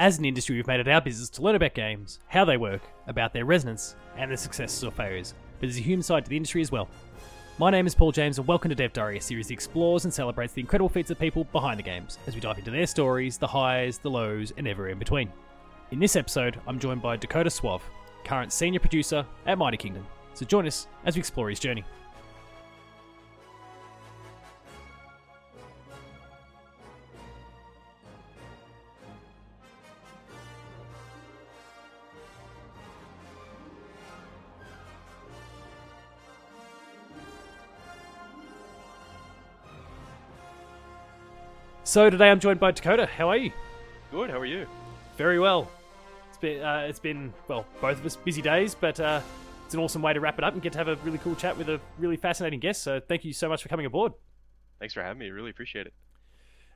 As an industry, we've made it our business to learn about games, how they work, about their resonance, and their successes or failures. But there's a human side to the industry as well. My name is Paul James, and welcome to Dev Diary, a series that explores and celebrates the incredible feats of people behind the games, as we dive into their stories, the highs, the lows, and everywhere in between. In this episode, I'm joined by Dakota Suave, current senior producer at Mighty Kingdom. So join us as we explore his journey. So today I'm joined by Dakota. How are you? Good. How are you? Very well. It's been uh, it's been well both of us busy days, but uh, it's an awesome way to wrap it up and get to have a really cool chat with a really fascinating guest. So thank you so much for coming aboard. Thanks for having me. Really appreciate it.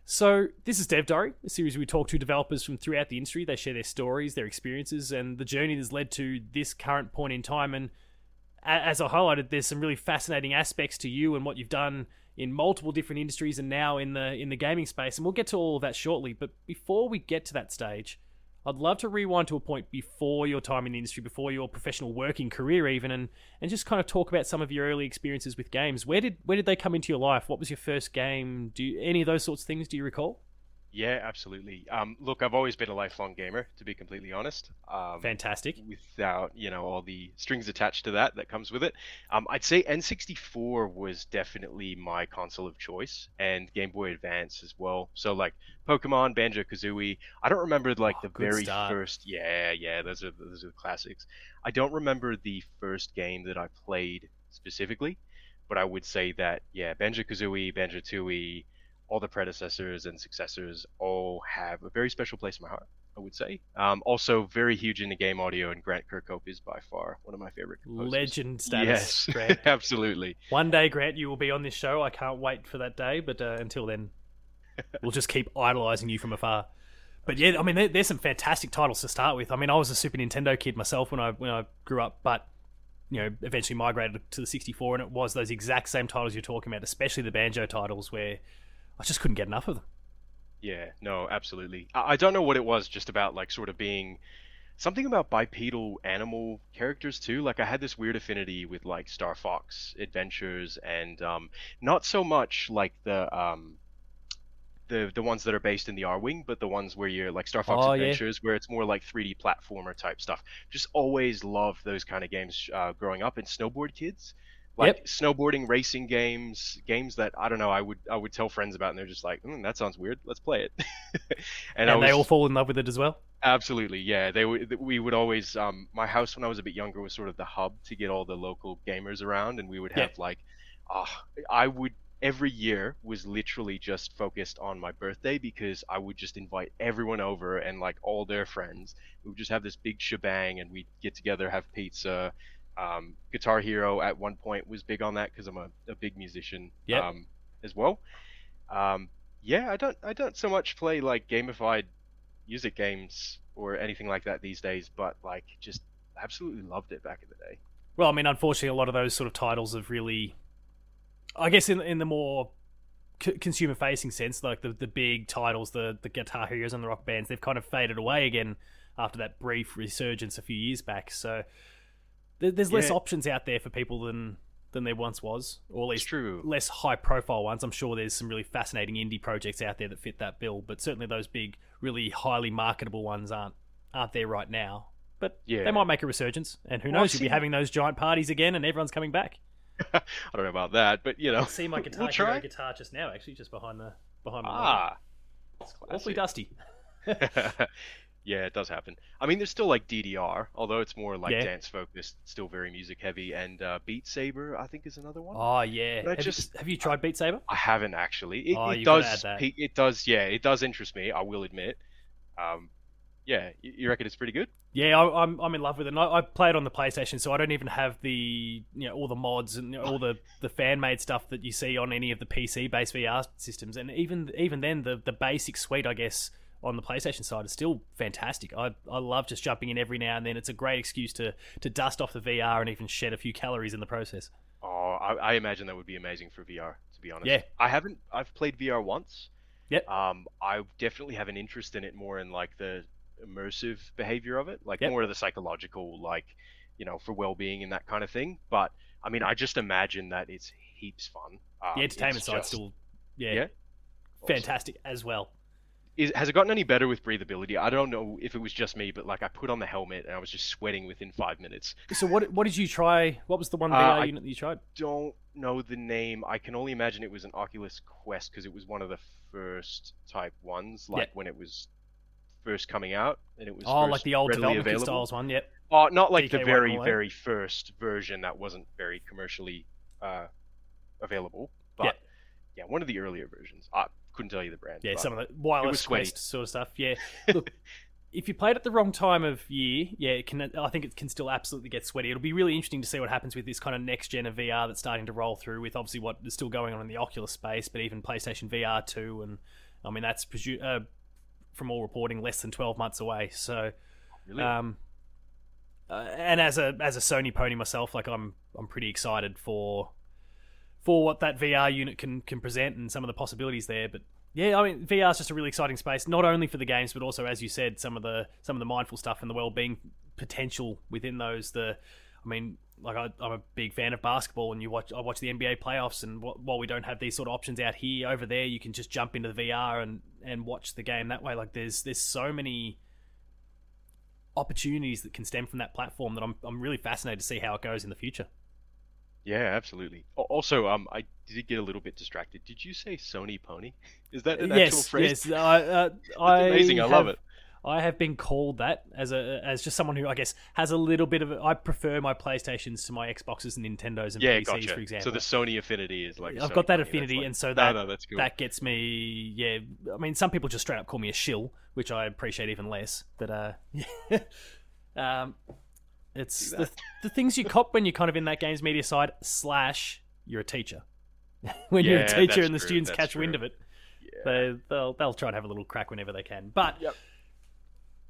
So this is Dev Diary, a series where we talk to developers from throughout the industry. They share their stories, their experiences, and the journey that's led to this current point in time. And as I highlighted, there's some really fascinating aspects to you and what you've done in multiple different industries and now in the in the gaming space. And we'll get to all of that shortly. But before we get to that stage, I'd love to rewind to a point before your time in the industry, before your professional working career, even, and, and just kind of talk about some of your early experiences with games. Where did where did they come into your life? What was your first game? Do you, any of those sorts of things? Do you recall? Yeah, absolutely. Um, look, I've always been a lifelong gamer, to be completely honest. Um, Fantastic. Without you know all the strings attached to that that comes with it, um, I'd say N64 was definitely my console of choice, and Game Boy Advance as well. So like Pokemon, Banjo Kazooie. I don't remember like Oh, the very start. first. Yeah, yeah, those are those are the classics. I don't remember the first game that I played specifically, but I would say that yeah, Banjo Kazooie, Banjo Tooie, all the predecessors and successors all have a very special place in my heart. I would say. Um, also, very huge into game audio, and Grant Kirkhope is by far one of my favorite composers. Legend status. Yes, Grant. absolutely. One day, Grant, you will be on this show. I can't wait for that day. But uh, until then, we'll just keep idolizing you from afar. But yeah, I mean, there, there's some fantastic titles to start with. I mean, I was a Super Nintendo kid myself when I when I grew up, but you know, eventually migrated to the 64, and it was those exact same titles you're talking about, especially the banjo titles, where I just couldn't get enough of them. Yeah, no, absolutely. I, I don't know what it was, just about like sort of being something about bipedal animal characters too. Like I had this weird affinity with like Star Fox Adventures, and um, not so much like the um, the the ones that are based in the Arwing, but the ones where you're like Star Fox Oh, yeah. Adventures, where it's more like 3D platformer type stuff. Just always loved those kind of games uh, growing up. And Snowboard Kids, like Yep. snowboarding racing games, games that I don't know. I would I would tell friends about, and they're just like, mm, "That sounds weird. Let's play it." And, I was, they all fall in love with it as well. Absolutely, yeah. They would. We would always. Um, my house when I was a bit younger was sort of the hub to get all the local gamers around, and we would have like, uh, I would every year was literally just focused on my birthday because I would just invite everyone over and like all their friends. We would just have this big shebang, and we'd get together, have pizza. Um, Guitar Hero at one point was big on that because I'm a, a big musician Yep. um, as well. Um, yeah, I don't I don't so much play like gamified music games or anything like that these days, but like just absolutely loved it back in the day. Well, I mean, unfortunately, a lot of those sort of titles have really, I guess, in in the more c- consumer facing sense, like the the big titles, the the guitar heroes and the rock bands, they've kind of faded away again after that brief resurgence a few years back. So there's less Yeah. options out there for people than than there once was, or at least true. less high profile ones. I'm sure there's some really fascinating indie projects out there that fit that bill, but certainly those big, really highly marketable ones aren't aren't there right now. But Yeah. they might make a resurgence, and who Well, knows? You'll be having those giant parties again, and everyone's coming back. I don't know about that, but you know. I see my guitar we'll try. guitar just now, actually, just behind the behind my mic. Ah, It's awfully dusty. yeah, it does happen. I mean, there's still like DDR, although it's more like Yeah. dance focused, still very music heavy, and uh, Beat Saber, I think, is another one. Oh yeah. Have, just- you, have you tried Beat Saber? I haven't actually. It, Oh, it does. It does. Yeah, it does interest me. I will admit. Um, yeah, you, you reckon it's pretty good? Yeah, I, I'm I'm in love with it. And I, I play it on the PlayStation, so I don't even have the you know all the mods and all the, the fan made stuff that you see on any of the PC based VR systems. And even even then, the the basic suite, I guess, on the PlayStation side is still fantastic. I I love just jumping in every now and then. It's a great excuse to to dust off the VR and even shed a few calories in the process. Oh, I, I imagine that would be amazing for VR. To be honest, Yeah. I haven't. I've played VR once. Yep. Um, I definitely have an interest in it more in like the immersive behavior of it, like Yep. more of the psychological, like you know, for well-being and that kind of thing. But I mean, I just imagine that it's heaps fun. Um, the entertainment side just- still, yeah, yeah, fantastic as well. Is, has it gotten any better with breathability? I don't know if it was just me, but like I put on the helmet and I was just sweating within five minutes. So what what did you try? What was the one Uh, VR I- unit that you tried? Don't know the name. I can only imagine it was an Oculus Quest because it was one of the first type ones, like when it was first coming out and it was Oh, like the old development kit available. styles one. Yep. Oh, not like the DK1 very and all that. very first version that wasn't very commercially uh, available, but Yeah. yeah. one of the earlier versions. I couldn't tell you the brand. Yeah, some of the wireless quest sort of stuff. Yeah. Look, if you played at the wrong time of year, yeah, it can. I think it can still absolutely get sweaty. It'll be really interesting to see what happens with this kind of next gen of VR that's starting to roll through. With obviously what is still going on in the Oculus space, but even PlayStation VR two, and I mean that's presu- uh, from all reporting less than twelve months away. So. really. Um, uh, and as a as a Sony pony myself, like I'm I'm pretty excited for for what that VR unit can can present and some of the possibilities there. But yeah, I mean VR is just a really exciting space, not only for the games, but also as you said, some of the some of the mindful stuff and the well being potential within those. The I mean, like I, I'm a big fan of basketball, and you watch I watch the NBA playoffs, and wh- while we don't have these sort of options out here, over there you can just jump into the VR and and watch the game that way. Like there's there's so many opportunities that can stem from that platform that I'm I'm really fascinated to see how it goes in the future. Yeah, absolutely. Al- Also, um, I did get a little bit distracted. Did you say Sony Pony? Is that an actual yes, phrase? yes, I, uh, I amazing. I love have- it. I have been called that as a as just someone who I guess has a little bit of. A, I prefer my PlayStations to my Xboxes and Nintendos and Yeah, PCs, gotcha. for example. So the Sony affinity is like. I've Sony got that Pony. That's affinity, like- and so that no, that's cool. that gets me. Yeah, I mean, some people just straight up call me a shill, which I appreciate even less. But uh, Yeah. um, it's the the things you cop when you're kind of in that games media side slash you're a teacher. when you're a teacher and the true, students catch wind of it, Yeah. they they'll they'll try and have a little crack whenever they can. But Yep.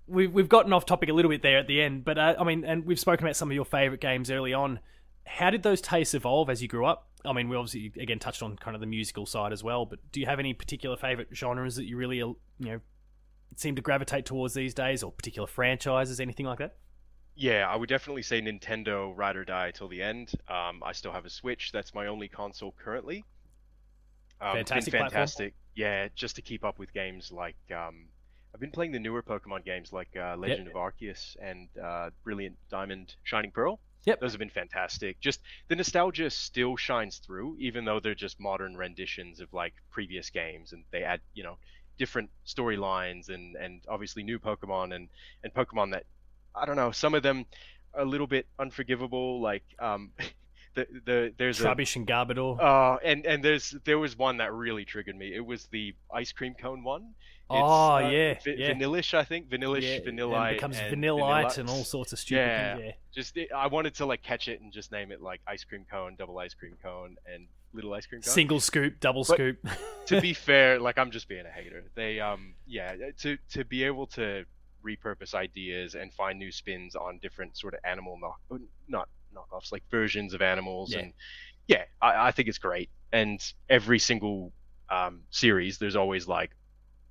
we've we've gotten off topic a little bit there at the end. But uh, I mean, and we've spoken about some of your favorite games early on. How did those tastes evolve as you grew up? I mean, we obviously again touched on kind of the musical side as well. But do you have any particular favorite genres that you really uh, you know seem to gravitate towards these days, or particular franchises, anything like that? Yeah, I would definitely say Nintendo ride or die till the end. Um, I still have a Switch. That's my only console currently. Um, Fantastic platform. fantastic. Yeah, just to keep up with games like um, I've been playing the newer Pokemon games like uh, Legend of Arceus and uh, Brilliant Diamond, Shining Pearl. Yep. Those have been fantastic. Just the nostalgia still shines through, even though they're just modern renditions of like previous games, and they add you know different storylines and and obviously new Pokemon and and Pokemon that I don't know some of them are a little bit unforgivable. Like um, the the there's a and Garbodor. uh, and and there's there was one that really triggered me. It was the ice cream cone one. It's, oh uh, yeah, va- yeah. vanillish, I think. Vanillish, yeah, vanilla, and becomes and vanillite and all sorts of stupid Yeah. things. Yeah. Just it, I wanted to like catch it and just name it like ice cream cone, double ice cream cone, and little ice cream cone. Single scoop, double But- scoop. to be fair, like I'm just being a hater. They um yeah to to be able to repurpose ideas and find new spins on different sort of animal knock uh, not knockoffs like versions of animals Yeah. and yeah I, I think it's great and every single um, series there's always like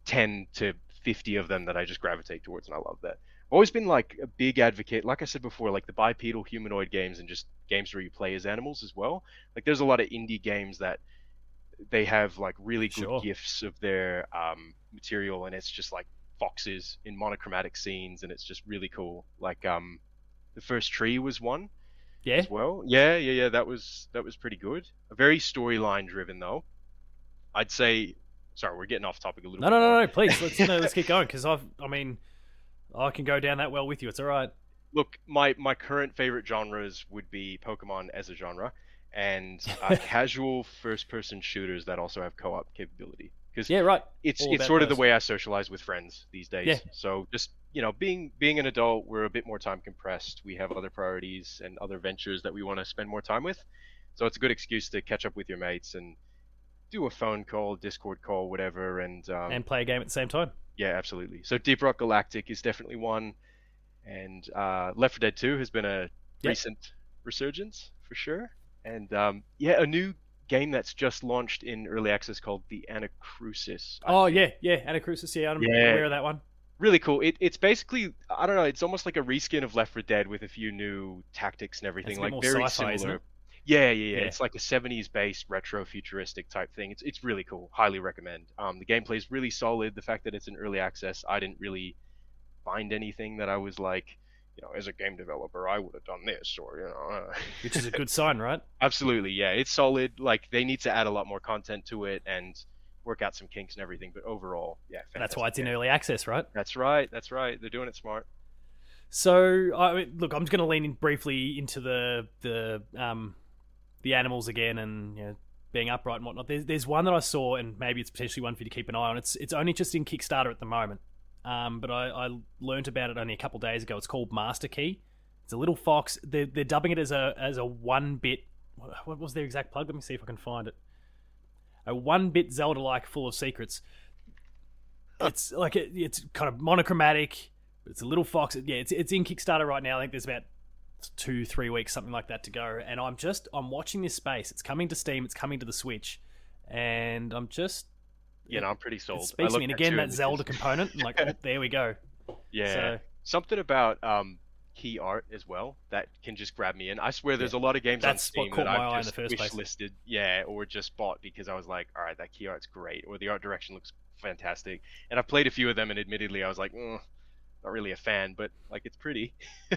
10 to 50 of them that I just gravitate towards and I love that. I've always been like a big advocate like I said before like the bipedal humanoid games and just games where you play as animals as well. Like there's a lot of indie games that they have like really good Sure. gifts of their um, material and it's just like foxes in monochromatic scenes and it's just really cool like um the first tree was one yeah. as well yeah yeah yeah that was that was pretty good A very storyline driven though i'd say sorry we're getting off topic a little No, bit no, no, no. Please, let's no, let's keep going because I've. I mean, I can go down that well with you. It's all right. look my my current favorite genres would be pokemon as a genre and uh, casual first person shooters that also have co-op capability because Yeah, right. it's all it's sort of the way I socialize with friends these days. Yeah. So just you know, being being an adult, we're a bit more time compressed. We have other priorities and other ventures that we want to spend more time with. So it's a good excuse to catch up with your mates and do a phone call, Discord call, whatever. And, um, And play a game at the same time. yeah, absolutely. So Deep Rock Galactic is definitely one, and uh, Left 4 Dead 2 has been a Yep. recent resurgence for sure. And um, yeah, a new game that's just launched in early access called the Anacrusis. I Oh think. yeah, yeah. Anacrusis. Yeah, I'm Yeah. aware of that one. really cool. It, it's basically I don't know. It's almost like a reskin of Left 4 Dead with a few new tactics and everything. It's like very similar. Yeah, yeah, yeah, Yeah. It's like a 70s based retro futuristic type thing. It's it's really cool. Highly recommend. Um, the gameplay is really solid. The fact that it's in early access, I didn't really find anything that I was like, you know, as a game developer, I would have done this or you know. uh, Which is a good sign, right? Absolutely, yeah. It's solid. Like they need to add a lot more content to it and work out some kinks and everything. But overall, yeah, That's why it's in early access, right? That's right. That's right. They're doing it smart. So, I mean, look, I'm just going to lean in briefly into the the um the animals again, and you know, being upright and whatnot. There's there's one that I saw, and maybe it's potentially one for you to keep an eye on. It's it's only just in Kickstarter at the moment, um, but I, I learned about it only a couple days ago. It's called Master Key. It's a little fox. They're they're dubbing it as a as a one bit. What was their exact plug? Let me see if I can find it. A one bit Zelda like full of secrets. It's like it, it's kind of monochromatic. It's a little fox. Yeah, it's it's in Kickstarter right now. I think there's about two, three weeks, something like that to go. And I'm just I'm watching this space. It's coming to Steam. It's coming to the Switch, and I'm just You know, I'm pretty sold. it speaks to me. And again, that. Zelda component. Like, oh, there we go. Yeah. So Something about um key art as well that can just grab me in. I swear there's a lot of games That's on Steam that I've just the place. wish listed, yeah, or just bought because I was like, all right, that key art's great, or the art direction looks fantastic. And I've played a few of them, and admittedly, I was like, mm, not really a fan, but like it's pretty.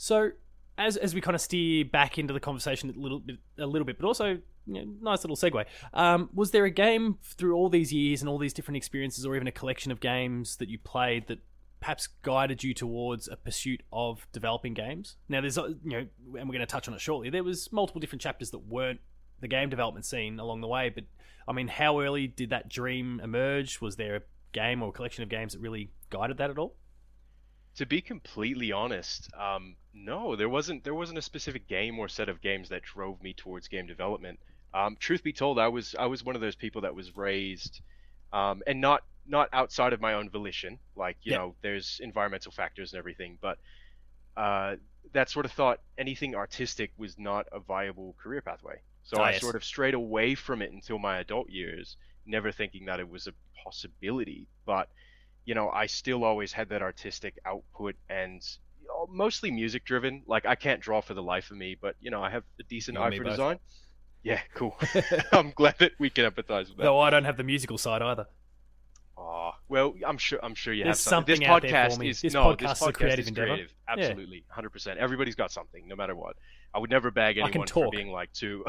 So as as we kind of steer back into the conversation a little bit, a little bit, but also you know, nice little segue. Um, was there a game through all these years and all these different experiences, or even a collection of games that you played that perhaps guided you towards a pursuit of developing games? Now, there's uh, you know, and we're going to touch on it shortly. There was multiple different chapters that weren't the game development scene along the way, but I mean, how early did that dream emerge? Was there a game or a collection of games that really guided that at all? To be completely honest, um, no, there wasn't there wasn't a specific game or set of games that drove me towards game development. Um, truth be told, I was I was one of those people that was raised, um, and not not outside of my own volition. Like you Yeah. know, there's environmental factors and everything, but uh, that sort of thought anything artistic was not a viable career pathway. So I yes. sort of strayed away from it until my adult years, never thinking that it was a possibility. But you know, I still always had that artistic output and you know, mostly music driven. Like I can't draw for the life of me, but you know, I have a decent You eye for both. design. Yeah, cool. I'm glad that we can empathize with that. Though I don't have the musical side either. Aw, well, I'm sure I'm sure you There's have something. something This out there podcast for me. is This no, podcast this is a creative is endeavor. creative. Yeah. Absolutely, 100%. Everybody's got something, no matter what. I would never bag anyone for being like too.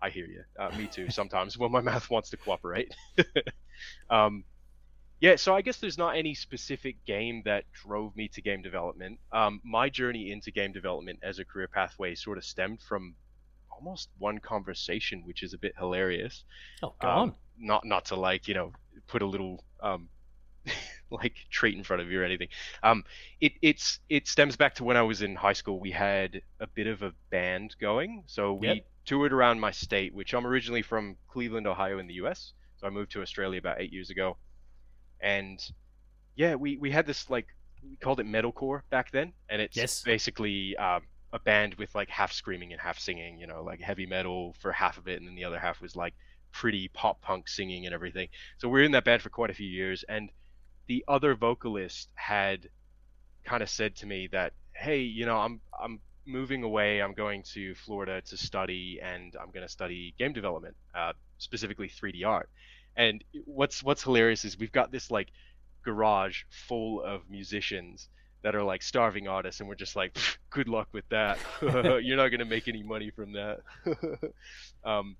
I hear you. Uh, me too. Sometimes when my mouth wants to cooperate. um, yeah, so I guess there's not any specific game that drove me to game development. Um, my journey into game development as a career pathway sort of stemmed from almost one conversation, which is a bit hilarious Oh, go um, on. not not to like you know put a little um like treat in front of you or anything um it it's it stems back to when i was in high school we had a bit of a band going so we Yep. toured around my state which i'm originally from cleveland ohio in the us so i moved to australia about eight years ago and yeah we we had this like we called it metalcore back then and it's Yes. basically um a band with like half screaming and half singing you know like heavy metal for half of it and then the other half was like pretty pop punk singing and everything. So we were in that band for quite a few years, and the other vocalist had kind of said to me that, "Hey, you know, I'm I'm moving away. I'm going to Florida to study, and I'm going to study game development, uh, specifically 3D art." And what's what's hilarious is we've got this like garage full of musicians that are like starving artists, and we're just like, "Good luck with that. You're not going to make any money from that." um,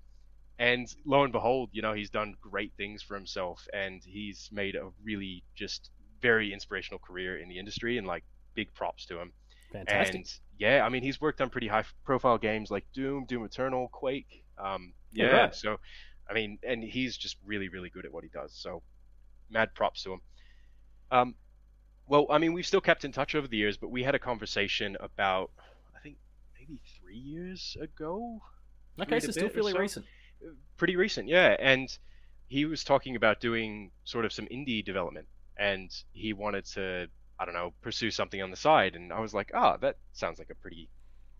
and lo and behold, you know, he's done great things for himself, and he's made a really just very inspirational career in the industry, and like big props to him. Fantastic. And yeah, I mean, he's worked on pretty high-profile games like Doom, Doom Eternal, Quake. Um, Yeah, right. so I mean, and he's just really, really good at what he does. So mad props to him. Um, well, I mean, we've still kept in touch over the years, but we had a conversation about, I think, maybe three years ago, okay, so still fairly so. recent. pretty recent, yeah. And he was talking about doing sort of some indie development, and he wanted to, I don't know, pursue something on the side. And I was like, ah, that sounds like a pretty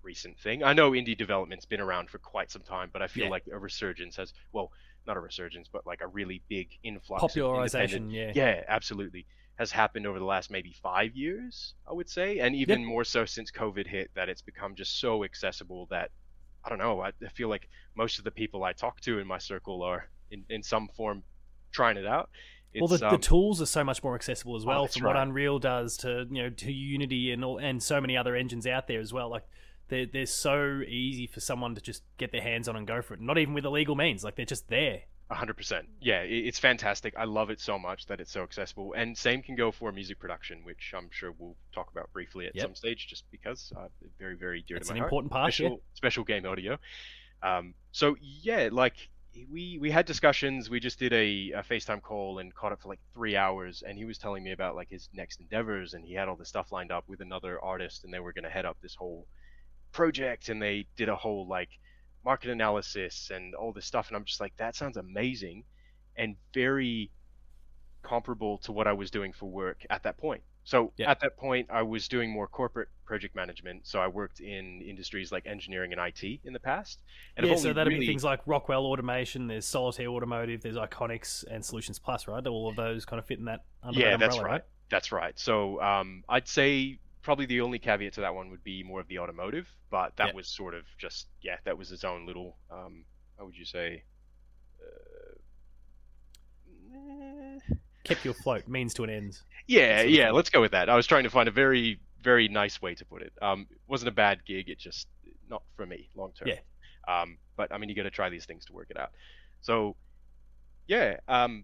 recent thing. I know indie development's been around for quite some time, but I feel Yeah. like a resurgence has, well, not a resurgence, but like a really big influx. of Popularization, yeah. Yeah, absolutely. has happened over the last maybe five years, I would say, and even yep. more so since COVID hit, that it's become just so accessible that I don't know. I, I feel like most of the people I talk to in my circle are in, in some form trying it out. It's, well, the, um, the, tools are so much more accessible as oh, well, oh, from right. what Unreal does to you know to Unity and all, and so many other engines out there as well. Like they're they're so easy for someone to just get their hands on and go for it. Not even with illegal means, like they're just there hundred percent. Yeah, it's fantastic. I love it so much that it's so accessible. And same can go for music production, which I'm sure we'll talk about briefly at yep. some stage, just because uh, very, very dear That's to my heart. important part. Special, yeah. special game audio. Um, so yeah, like we we had discussions. We just did a, a FaceTime call and caught up for like three hours, and he was telling me about like his next endeavors, and he had all this stuff lined up with another artist, and they were going to head up this whole project, and they did a whole like market analysis and all this stuff and i'm just like that sounds amazing and very comparable to what i was doing for work at that point. So yeah. at that point i was doing more corporate project management. So i worked in industries like engineering and it in the past and yeah so that'd really... be things like rockwell automation there's solitaire automotive there's iconics and solutions plus right? All of those kind of fit in that yeah that umbrella, that's right. right. That's right. So um, i'd say probably the only caveat to that one would be more of the automotive, but that was sort of just yeah, that was its own little um, how would you say? Uh, Kept you afloat, means to an end. Yeah, yeah, let's go with that. I was trying to find a very, very nice way to put it. Um, it wasn't a bad gig. It just not for me long term. Yeah. Um, but I mean, you got to try these things to work it out. So, yeah, um,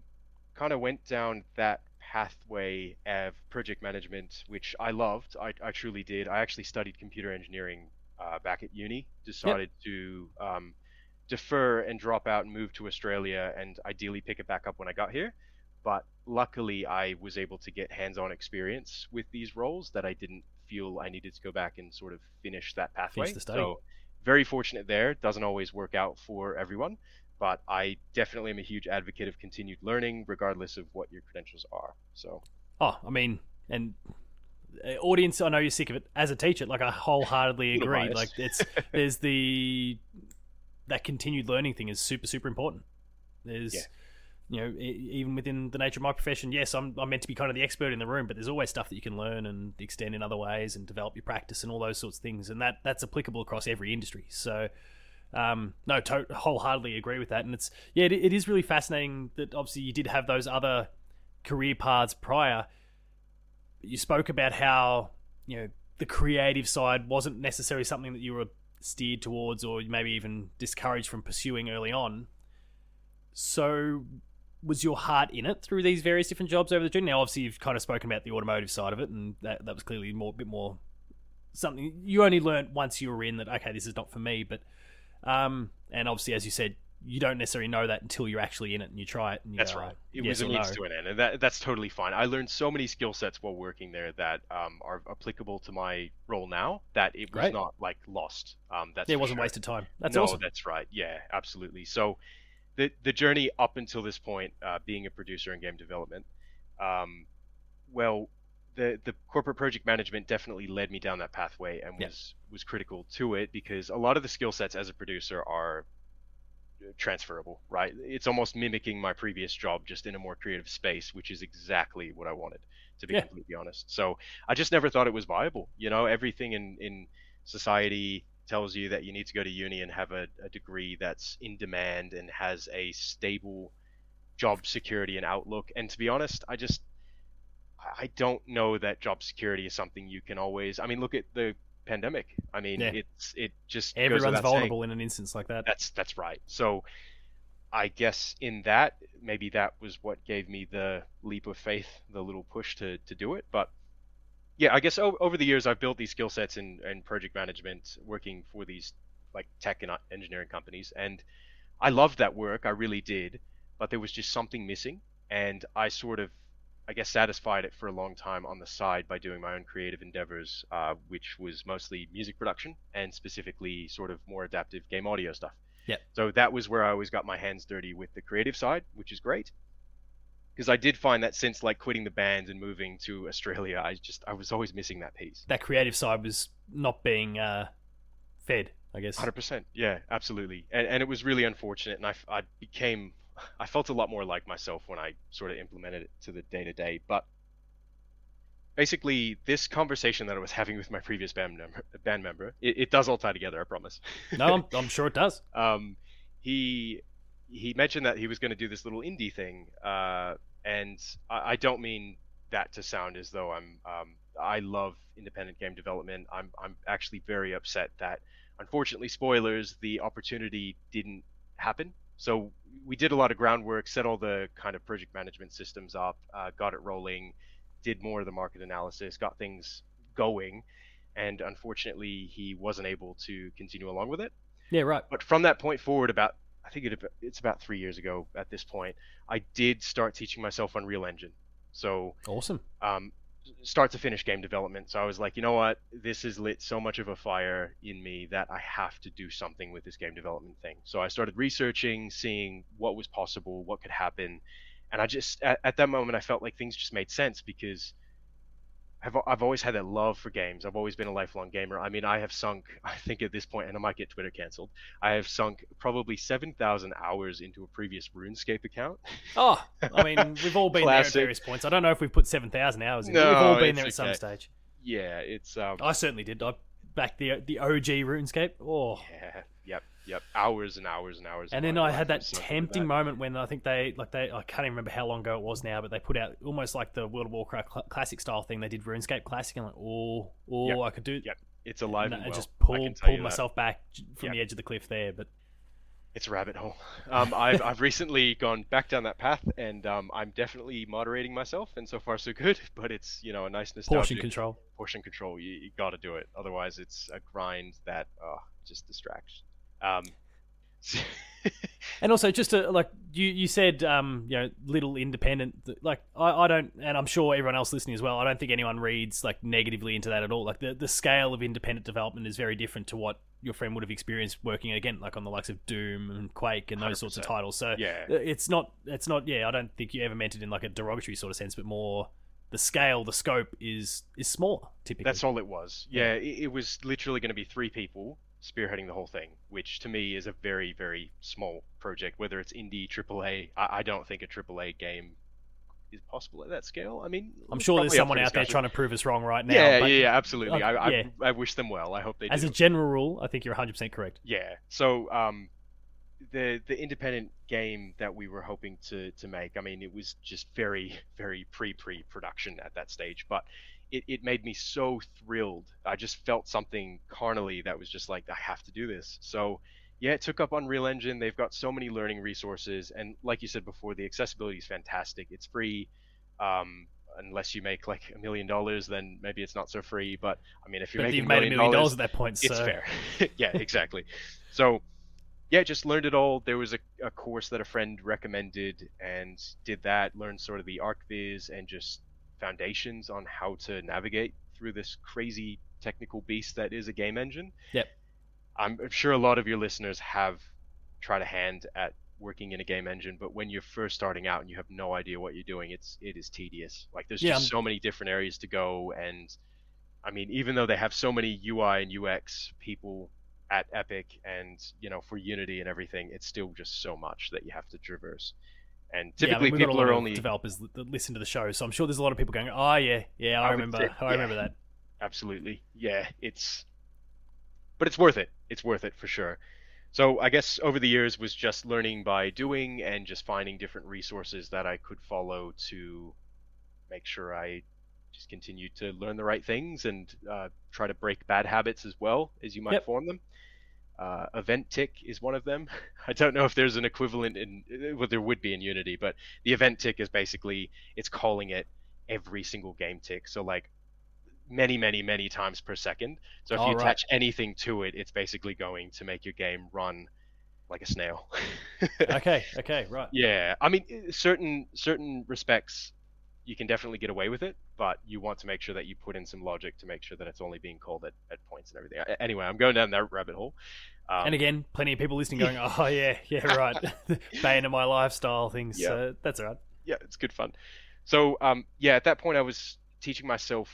kind of went down that pathway of project management, which I loved. I, I truly did. I actually studied computer engineering uh, back at uni. Decided yep. to um, defer and drop out and move to Australia, and ideally pick it back up when I got here. But luckily, I was able to get hands-on experience with these roles that I didn't feel I needed to go back and sort of finish that pathway. Finish the study. So very fortunate there. Doesn't always work out for everyone but I definitely am a huge advocate of continued learning, regardless of what your credentials are. So, oh, I mean, and uh, audience, I know you're sick of it. As a teacher, like I wholeheartedly agree. Like it's there's the that continued learning thing is super super important. There's yeah. you know even within the nature of my profession, yes, I'm I'm meant to be kind of the expert in the room, but there's always stuff that you can learn and extend in other ways and develop your practice and all those sorts of things, and that that's applicable across every industry. So um, no, to- wholeheartedly agree with that, and it's yeah, it, it is really fascinating that obviously you did have those other career paths prior. You spoke about how you know the creative side wasn't necessarily something that you were steered towards, or maybe even discouraged from pursuing early on. So, was your heart in it through these various different jobs over the journey? Now, obviously, you've kind of spoken about the automotive side of it, and that that was clearly more, a bit more something you only learned once you were in that. Okay, this is not for me, but um, and obviously, as you said, you don't necessarily know that until you're actually in it and you try it. You that's go, right. It yes was a means no. to an end, and that, that's totally fine. I learned so many skill sets while working there that um, are applicable to my role now. That it was Great. not like lost. Um, that's yeah, it wasn't sure. wasted time. That's no, awesome. that's right. Yeah, absolutely. So, the the journey up until this point, uh, being a producer in game development, um, well, the the corporate project management definitely led me down that pathway and was was critical to it because a lot of the skill sets as a producer are uh, transferable, right? It's almost mimicking my previous job just in a more creative space, which is exactly what I wanted to be yeah. completely honest. So I just never thought it was viable. You know, everything in in society tells you that you need to go to uni and have a, a degree that's in demand and has a stable job security and outlook. And to be honest, I just I don't know that job security is something you can always. I mean, look at the pandemic. I mean, yeah. it's it just everyone's vulnerable saying. in an instance like that. That's that's right. So, I guess in that maybe that was what gave me the leap of faith, the little push to to do it. But yeah, I guess over the years I've built these skill sets in, in project management, working for these like tech and uh, engineering companies, and I loved that work. I really did, but there was just something missing, and I sort of I guess, satisfied it for a long time on the side by doing my own creative endeavors, uh, which was mostly music production and specifically sort of more adaptive game audio stuff. Yeah. So that was where I always got my hands dirty with the creative side, which is great. Because I did find that since like quitting the band and moving to Australia, I just I was always missing that piece. That creative side was not being uh, fed, I guess. Hundred percent. Yeah, absolutely. And and it was really unfortunate, and I I became I felt a lot more like myself when I sort of implemented it to the day to day. But basically this conversation that I was having with my previous band member, band member it, it does all tie together, I promise. No, I'm, I'm sure it does. um, he he mentioned that he was going to do this little indie thing, uh, and I, I don't mean that to sound as though I'm um, I love independent game development. I'm I'm actually very upset that unfortunately spoilers the opportunity didn't happen. So we did a lot of groundwork, set all the kind of project management systems up, uh, got it rolling, did more of the market analysis, got things going, and unfortunately he wasn't able to continue along with it. Yeah, right. But from that point forward, about I think it, it's about three years ago at this point, I did start teaching myself Unreal Engine. So Awesome. um, start to finish game development. So I was like, you know what, this has lit so much of a fire in me that I have to do something with this game development thing. So I started researching, seeing what was possible, what could happen, and I just at, at that moment I felt like things just made sense because I've I've always had that love for games. I've always been a lifelong gamer. I mean, I have sunk, I think at this point, and I might get Twitter cancelled. I have sunk probably seven thousand hours into a previous RuneScape account. Oh, I mean, we've all been there at various points. I don't know if we've put 7,000 hours in. No, we've all been there at some stage. Yeah, it's um, I certainly did. I back the the OG RuneScape. Oh, yeah, yep, yep, hours and hours and hours. and then I had that tempting moment when I think they like they I can't even remember how long ago it was now, but they put out almost like the World of Warcraft cl- classic style thing. They did RuneScape classic, and like, oh, oh, Yep, I could do. yep, It's alive and and I well. just I can pulled tell pulled you that. myself back from Yeah. the edge of the cliff there. But It's a rabbit hole. Um, I've I've recently gone back down that path, and um, I'm definitely moderating myself, and so far so good. But it's you know a nice nostalgic portion control. portion control. You, you got to do it, otherwise it's a grind that uh, just distracts. Um, And also, just to like you, you said, um, you know, little independent. Like I, I don't, and I'm sure everyone else listening as well. I don't think anyone reads like negatively into that at all. Like the the scale of independent development is very different to what your friend would have experienced working again, like on the likes of Doom and Quake and those sorts of titles. So yeah, uh, it's not, it's not. Yeah, I don't think you ever meant it in like a derogatory sort of sense, but more the scale, the scope is is smaller typically. that's all it was. Yeah, it, it was literally going to be three people spearheading the whole thing, which to me is a very very small project. Whether it's indie, AAA, I, I don't think a AAA game is possible at that scale. I mean, I'm sure there's someone out there trying to prove us wrong right now. yeah, yeah, yeah, absolutely. I, I, yeah. I wish them well. I hope they As do. a general rule, I think you're 100 percent correct. Yeah. So um, the the independent game that we were hoping to to make, I mean, it was just very very pre pre production at that stage, but it, it made me so thrilled. I just felt something carnally that was just like I have to do this. So yeah, it took up Unreal Engine. They've got so many learning resources, and like you said before, the accessibility is fantastic. It's free. Um, Unless you make like a million dollars, then maybe it's not so free. But I mean, if you're But making you've made a million dollars, at that point, so it's fair. yeah, exactly. So, yeah, just learned it all. There was a, a course that a friend recommended and did that, learned sort of the ArchViz and just foundations on how to navigate through this crazy technical beast that is a game engine. Yep. I'm I'm sure a lot of your listeners have tried a hand at working in a game engine, but when you're first starting out and you have no idea what you're doing, it's it is tedious. Like there's Yeah, just I'm- so many different areas to go and I mean, even though they have so many UI and UX people at Epic and you know for Unity and everything, it's still just so much that you have to traverse. And yeah, I typically mean, we've got a people lot are of only developers that listen to the show, so I'm sure there's a lot of people going, "Oh yeah, yeah, I, I remember, say- I remember that." absolutely. Yeah it's but it's worth it. It's worth it for sure. So i guess over the years was just learning by doing and just finding different resources that i could follow to make sure i just continue to learn the right things and uh, try to break bad habits as well as you might Yep. form them uh, event tick is one of them i don't know if there's an equivalent in well there would be in unity but the event tick is basically it's calling it every single game tick so like many, many, many times per second. So if All you right. attach anything to it, it's basically going to make your game run like a snail. okay, okay, right. yeah, I mean, certain certain respects, you can definitely get away with it, but you want to make sure that you put in some logic to make sure that it's only being called at, at points and everything. Anyway, I'm going down that rabbit hole. Um, and again, plenty of people listening going, "Oh yeah, yeah, right." Bane of my lifestyle things. Yeah. So that's all right. yeah, it's good fun. So um, yeah, at that point I was teaching myself,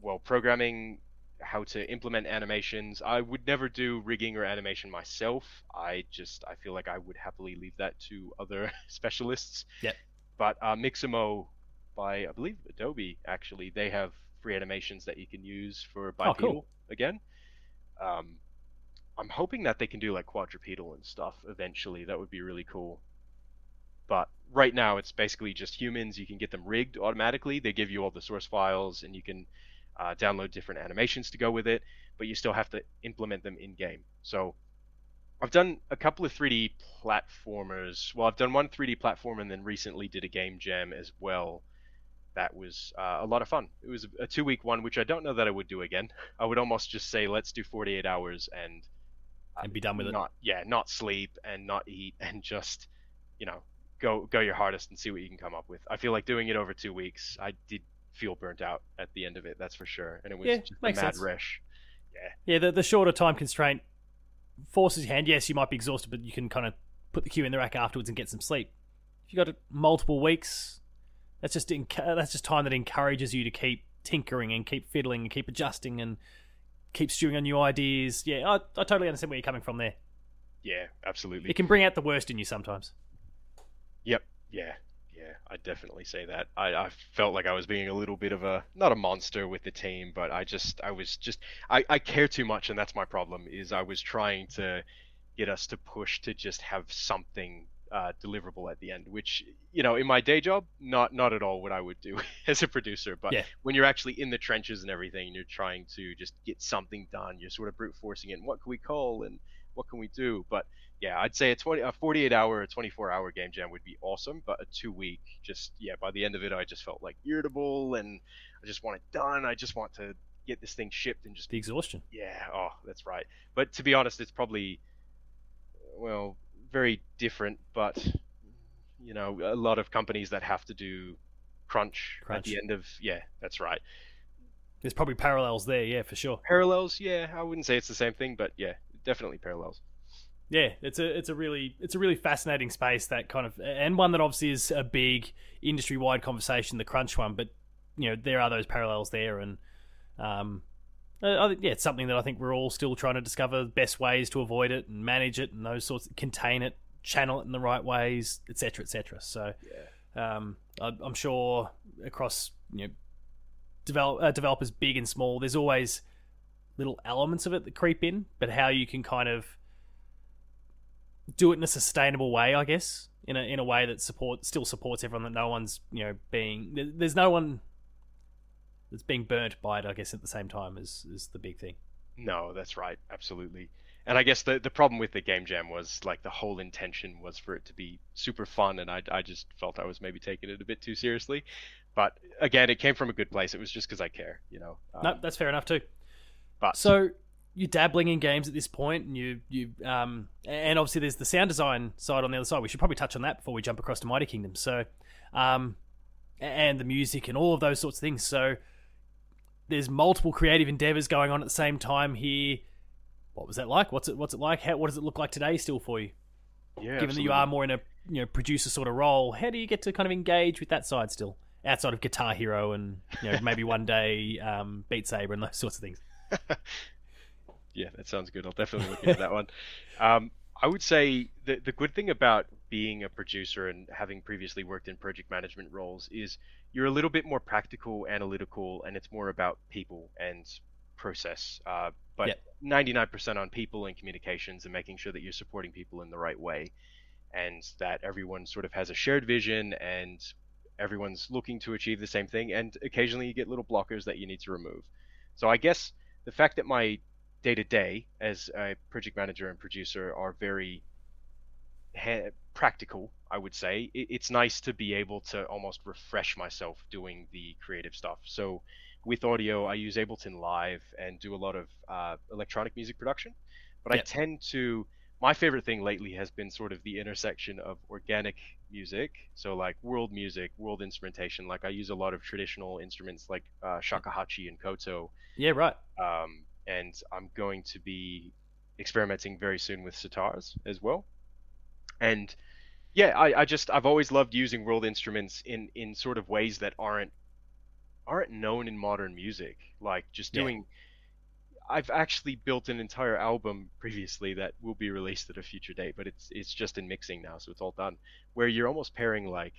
well, programming, how to implement animations. I would never do rigging or animation myself. I just I feel like I would happily leave that to other specialists. Yep. But uh, Mixamo by I believe Adobe. Actually, they have free animations that you can use for Oh, bipedal cool. again. Um, I'm hoping that they can do like quadrupedal and stuff eventually. That would be really cool. But right now, it's basically just humans. You can get them rigged automatically. They give you all the source files, and you can uh, download different animations to go with it. But you still have to implement them in game. So I've done a couple of 3D platformers. Well, I've done one 3D platform, and then recently did a game jam as well. That was uh, a lot of fun. It was a two-week one, which I don't know that I would do again. I would almost just say, let's do 48 hours and And be done with it. not yeah not sleep and not eat and just you know go go your hardest and see what you can come up with i feel like doing it over two weeks i did feel burnt out at the end of it that's for sure and it was Yeah, just a mad sense. rush Yeah, Yeah, the, the shorter time constraint forces your hand. Yes, you might be exhausted, but you can kind of put the cue in the rack afterwards and get some sleep. If you got multiple weeks, that's just that's just time that encourages you to keep tinkering and keep fiddling and keep adjusting and keep stewing on new ideas. Yeah, I, I totally understand where you're coming from there. yeah absolutely It can bring out the worst in you sometimes. Yep. Yeah. Yeah. I'd definitely say that. I, I felt like I was being a little bit of a not a monster with the team, but I just I was just I, I care too much and that's my problem is I was trying to get us to push to just have something uh, deliverable at the end, which you know in my day job not not at all what I would do as a producer, but Yeah. when you're actually in the trenches and everything, and you're trying to just get something done, you're sort of brute forcing it. And what can we call and what can we do? But yeah, I'd say a 20, a 48 hour, a 24 hour game jam would be awesome, but a two week, just yeah, by the end of it, I just felt like irritable and I just want it done. I just want to get this thing shipped and just The exhaustion. yeah, oh, that's right. But to be honest, it's probably well very different, but you know, a lot of companies that have to do crunch, Crunch. at the end of yeah, that's right. There's probably parallels there. Yeah, for sure. Parallels, yeah, I wouldn't say it's the same thing, but yeah, definitely parallels. Yeah, it's a it's a really it's a really fascinating space that kind of and one that obviously is a big industry wide conversation, the crunch one. But you know there are those parallels there, and um, Think yeah, it's something that I think we're all still trying to discover best ways to avoid it and manage it and those sorts, contain it, channel it in the right ways, etc., etc. So Yeah. um, I, I'm sure across you know develop, uh, developers big and small, there's always little elements of it that creep in, but how you can kind of do it in a sustainable way, I guess, in a in a way that support still supports everyone. That no one's you know being there's no one that's being burnt by it. I guess at the same time is is the big thing. No, that's right, absolutely. And I guess the the problem with the game jam was like the whole intention was for it to be super fun, and I I just felt I was maybe taking it a bit too seriously. But again, it came from a good place. It was just because I care, you know. Um, no, that's fair enough too. but So you're dabbling in games at this point, and you you um and obviously there's the sound design side on the other side. We should probably touch on that before we jump across to Mighty Kingdom. So, um, and the music and all of those sorts of things. So there's multiple creative endeavors going on at the same time here. What was that like? What's it What's it like? How, what does it look like today still for you? yeah, Given that you are more in a you know producer sort of role, how do you get to kind of engage with that side still? Outside of Guitar Hero and you know maybe one day um, Beat Saber and those sorts of things. Yeah, that sounds good. I'll definitely look into that one. Um, I would say the the good thing about being a producer and having previously worked in project management roles is you're a little bit more practical, analytical, and it's more about people and process. Uh, but Yeah. 99% on people and communications and making sure that you're supporting people in the right way, and that everyone sort of has a shared vision and everyone's looking to achieve the same thing. And occasionally you get little blockers that you need to remove. So I guess the fact that my day to day as a project manager and producer are very ha- practical, I would say. It, it's nice to be able to almost refresh myself doing the creative stuff. So with audio, I use Ableton Live and do a lot of uh, electronic music production. But I tend to, my favorite thing lately has been sort of the intersection of organic music. So like world music, world instrumentation. Like I use a lot of traditional instruments like uh, shakuhachi and koto Yeah, right. um, and I'm going to be experimenting very soon with sitars as well. And yeah, I, I just I've always loved using world instruments in in sort of ways that aren't aren't known in modern music. Like just Yeah. doing. I've actually built an entire album previously that will be released at a future date, but it's it's just in mixing now, so it's all done. Where you're almost pairing like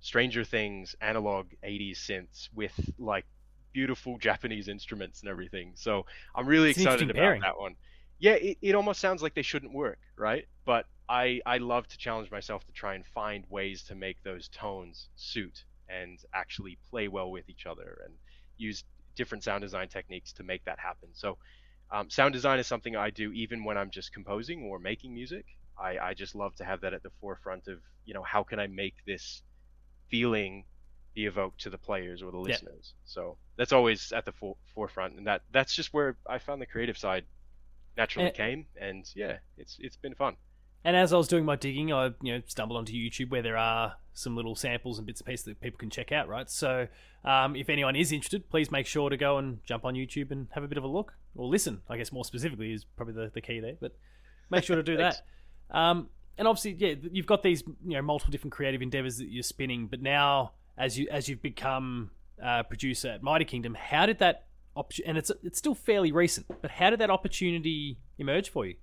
Stranger Things analog 80s synths with like beautiful Japanese instruments and everything. So I'm really It's excited about pairing. that one. Yeah, it, it almost sounds like they shouldn't work, right? But I I love to challenge myself to try and find ways to make those tones suit and actually play well with each other and use different sound design techniques to make that happen. So um, sound design is something I do even when I'm just composing or making music. I, I just love to have that at the forefront of you know how can I make this feeling be evoked to the players or the Yeah. listeners. So that's always at the fo- forefront, and that that's just where I found the creative side naturally And- came, and yeah, it's it's been fun. And as I was doing my digging, I you know stumbled onto YouTube where there are some little samples and bits and pieces that people can check out. Right, so um, if anyone is interested, please make sure to go and jump on YouTube and have a bit of a look or listen. I guess more specifically is probably the, the key there, but make sure to do that. Um, and obviously, yeah, you've got these you know multiple different creative endeavors that you're spinning, but now as you as you've become uh, producer at Mighty Kingdom, how did that option? And it's it's still fairly recent, but how did that opportunity emerge for you?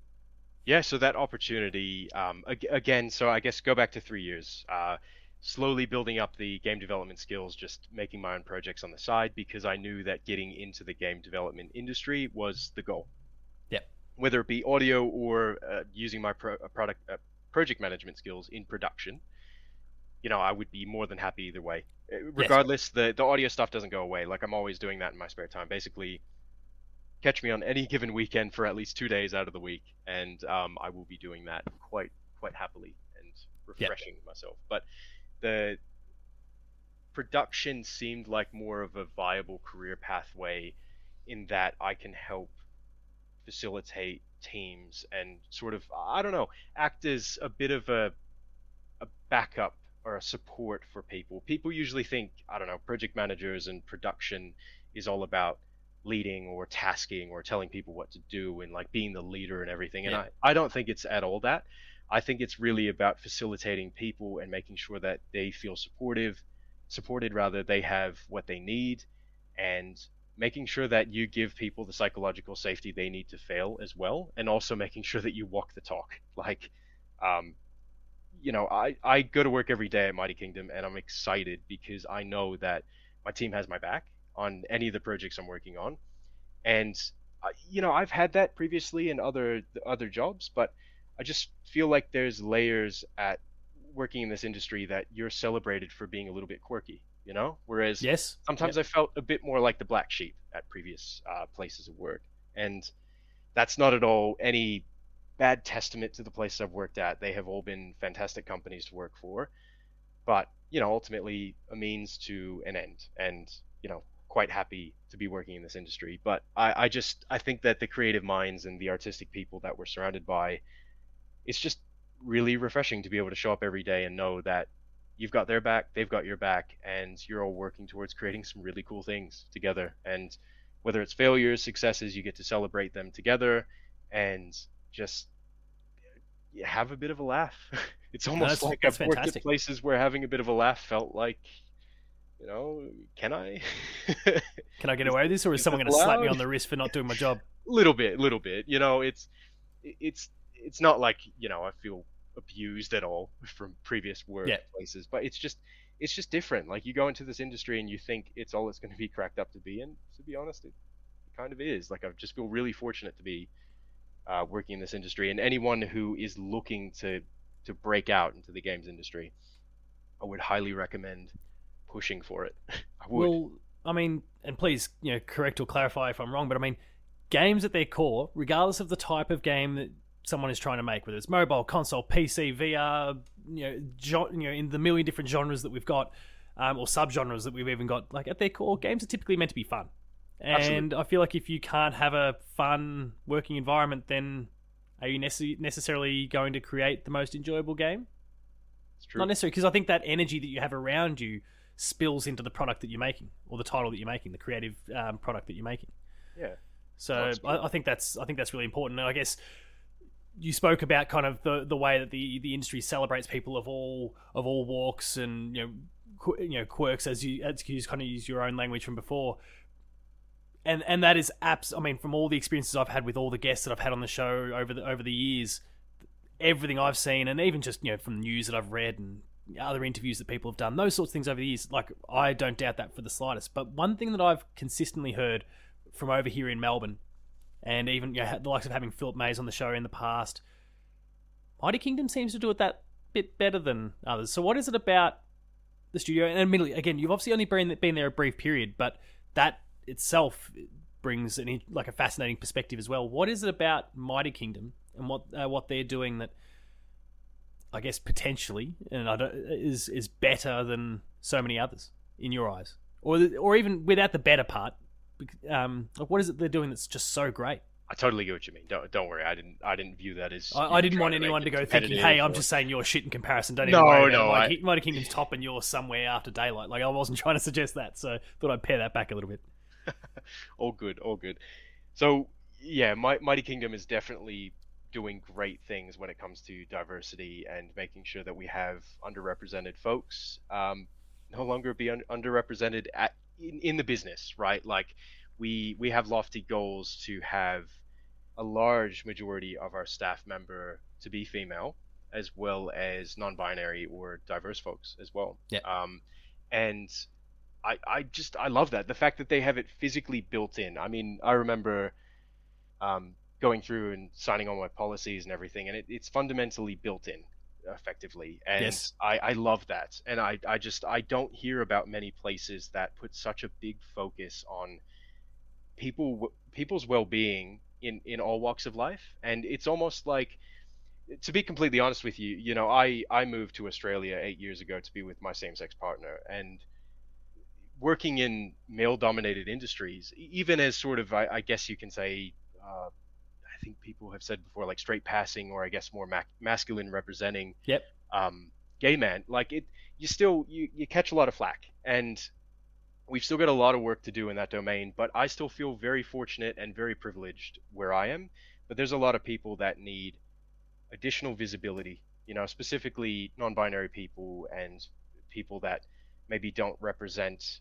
Yeah, so that opportunity, um, again, so I guess go back to three years. Uh, slowly building up the game development skills, just making my own projects on the side because I knew that getting into the game development industry was the goal. Yeah. Whether it be audio or uh, using my pro- uh, product uh, project management skills in production, you know, I would be more than happy either way. Uh, Regardless, the the audio stuff doesn't go away. Like I'm always doing that in my spare time. Basically, catch me on any given weekend for at least two days out of the week, and um, I will be doing that quite quite happily and refreshing myself. But the production seemed like more of a viable career pathway in that I can help facilitate teams and sort of I don't know act as a bit of a a backup or a support for people. People usually think I don't know project managers and production is all about leading or tasking or telling people what to do and like being the leader and everything. And Yeah. I, I don't think it's at all that. I think it's really about facilitating people and making sure that they feel supportive, supported rather, they have what they need, and making sure that you give people the psychological safety they need to fail as well, and also making sure that you walk the talk. Like, um, you know, I, I go to work every day at Mighty Kingdom and I'm excited because I know that my team has my back on any of the projects I'm working on. And, uh, you know, I've had that previously in other other jobs, but I just feel like there's layers at working in this industry that you're celebrated for being a little bit quirky, you know? Whereas Yes, sometimes I felt a bit more like the black sheep at previous uh, places of work, and that's not at all any bad testament to the places I've worked at. They have all been fantastic companies to work for, but you know, ultimately a means to an end, and you know, quite happy to be working in this industry. But I, I just I think that the creative minds and the artistic people that we're surrounded by, it's just really refreshing to be able to show up every day and know that you've got their back, they've got your back, and you're all working towards creating some really cool things together. And whether it's failures, successes, you get to celebrate them together and just have a bit of a laugh. It's almost that's- like I've worked fantastic. at places where having a bit of a laugh felt like, you know, can I? Can I get away with this, or is is someone going to slap me on the wrist for not doing my job? little bit, little bit. You know, it's it's it's not like you know I feel abused at all from previous Yeah. workplaces, but it's just it's just different. Like you go into this industry and you think it's all it's going to be cracked up to be, and to be honest, it, it kind of is. Like I just feel really fortunate to be uh, working in this industry, and anyone who is looking to to break out into the games industry, I would highly recommend pushing for it. I would. Well, I mean, and please, you know, correct or clarify if I'm wrong, but I mean, games at their core, regardless of the type of game that someone is trying to make, whether it's mobile, console, PC, VR, you know, gen- you know, in the million different genres that we've got, um, or subgenres that we've even got, like at their core, games are typically meant to be fun. And Absolutely. I feel like if you can't have a fun working environment, then are you nece- necessarily going to create the most enjoyable game? it's true. Not necessarily, because I think that energy that you have around you spills into the product that you're making, or the title that you're making, the creative um, product that you're making. Yeah. So I, I think that's I think that's really important. And I guess you spoke about kind of the the way that the the industry celebrates people of all of all walks and you know qu- you know quirks as you as you kind of use your own language from before. And and that is apps. I mean, from all the experiences I've had with all the guests that I've had on the show over the over the years, everything I've seen, and even just you know from the news that I've read and other interviews that people have done, those sorts of things over the years. Like I don't doubt that for the slightest. But one thing that I've consistently heard from over here in Melbourne, and even you know, the likes of having Philip Mayes on the show in the past, Mighty Kingdom seems to do it that bit better than others. So what is it about the studio? And admittedly, again, you've obviously only been there a brief period, but that itself brings an like a fascinating perspective as well. What is it about Mighty Kingdom and what uh, what they're doing that I guess potentially and I don't, is is better than so many others in your eyes, or or even without the better part? Um, like what is it they're doing that's just so great? I totally get what you mean. Don't don't worry. I didn't I didn't view that as. I, I didn't want anyone to go thinking, "Hey, I'm just saying you're shit in comparison." Don't no, even worry no. Like, I... Mighty Kingdom's top and you're somewhere after daylight. Like I wasn't trying to suggest that, so thought I'd pare that back a little bit. all good, all good. So yeah, My, Mighty Kingdom is definitely doing great things when it comes to diversity and making sure that we have underrepresented folks um, no longer be un- underrepresented at in, in the business, right? Like we we have lofty goals to have a large majority of our staff member to be female, as well as non-binary or diverse folks as well. Yeah. Um, and I, I just I love that the fact that they have it physically built in. I mean, I remember um, going through and signing all my policies and everything, and it, it's fundamentally built in effectively, and yes. I, I love that. And I, I just I don't hear about many places that put such a big focus on people people's well-being in in all walks of life, and it's almost like to be completely honest with you, you know, I I moved to Australia eight years ago to be with my same-sex partner, and working in male-dominated industries, even as sort of, I, I guess you can say, uh, think people have said before, like straight passing, or I guess more ma- masculine representing. Yep. Um, gay man, like it, you still you you catch a lot of flack, and we've still got a lot of work to do in that domain. But I still feel very fortunate and very privileged where I am. But there's a lot of people that need additional visibility. You know, specifically non-binary people and people that maybe don't represent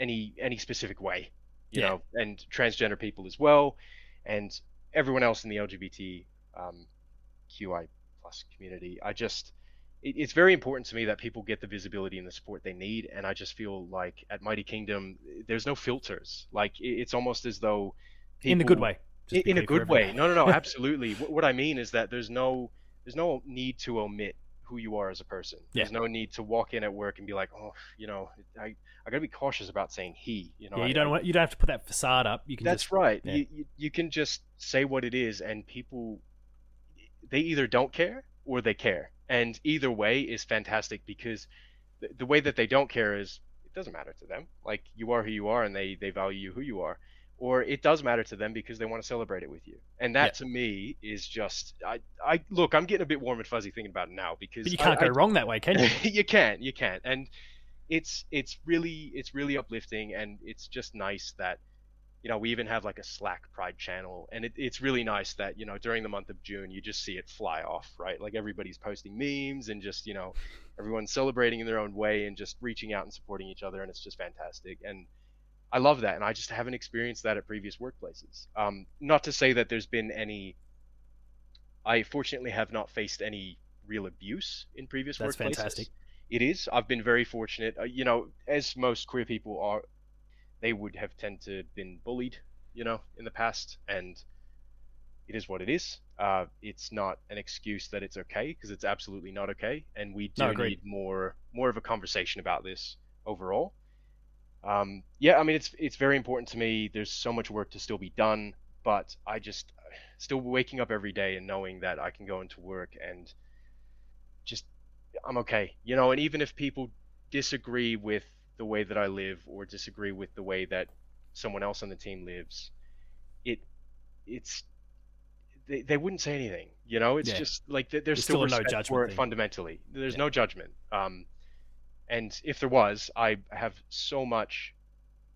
any any specific way, you Yeah. know, and transgender people as well, and everyone else in the LGBT um, QI plus community. I just it, it's very important to me that people get the visibility and the support they need, and I just feel like at Mighty Kingdom there's no filters. Like it, it's almost as though in the good way. In, in a good way. No, no, no, absolutely. what, what I mean is that there's no there's no need to omit who you are as a person. There's no need to walk in at work and be like, oh, you know, I I gotta be cautious about saying he. You know, Yeah, I- you don't want, you don't have to put that facade up. You can that's just right. yeah. You, you you can just say what it is, and people they either don't care or they care, and either way is fantastic because the, the way that they don't care is it doesn't matter to them. Like you are who you are, and they they value you who you are. Or it does matter to them because they want to celebrate it with you, and that Yeah. to me is just I I look I'm getting a bit warm and fuzzy thinking about it now because But you can't I go wrong that way, can you? you can't you can't and it's it's really it's really uplifting and it's just nice that you know we even have like a slack pride channel. And it, it's really nice that you know during the month of june you just see it fly off right? Like everybody's posting memes and just you know everyone's celebrating in their own way and just reaching out and supporting each other and it's just fantastic. And i love that and i just haven't experienced that at previous workplaces um, not to say that there's been any i fortunately have not faced any real abuse in previous That's workplaces fantastic. it is. I've been very fortunate. Uh, you know, as most queer people are, they would have tend to been bullied, you know, in the past, and it is what it is. Uh, it's not an excuse that it's okay because it's absolutely not okay, and we do No, need more more of a conversation about this overall. Um, yeah, I mean, it's it's very important to me. There's so much work to still be done, but I just still waking up every day and knowing that I can go into work and just I'm okay. You know, and even if people disagree with the way that I live or disagree with the way that someone else on the team lives, it it's they, they wouldn't say anything. You know, it's Yeah. just like th- There's there's still, still no judgment for it fundamentally. There's Yeah. no judgment. Um, and if there was, I have so much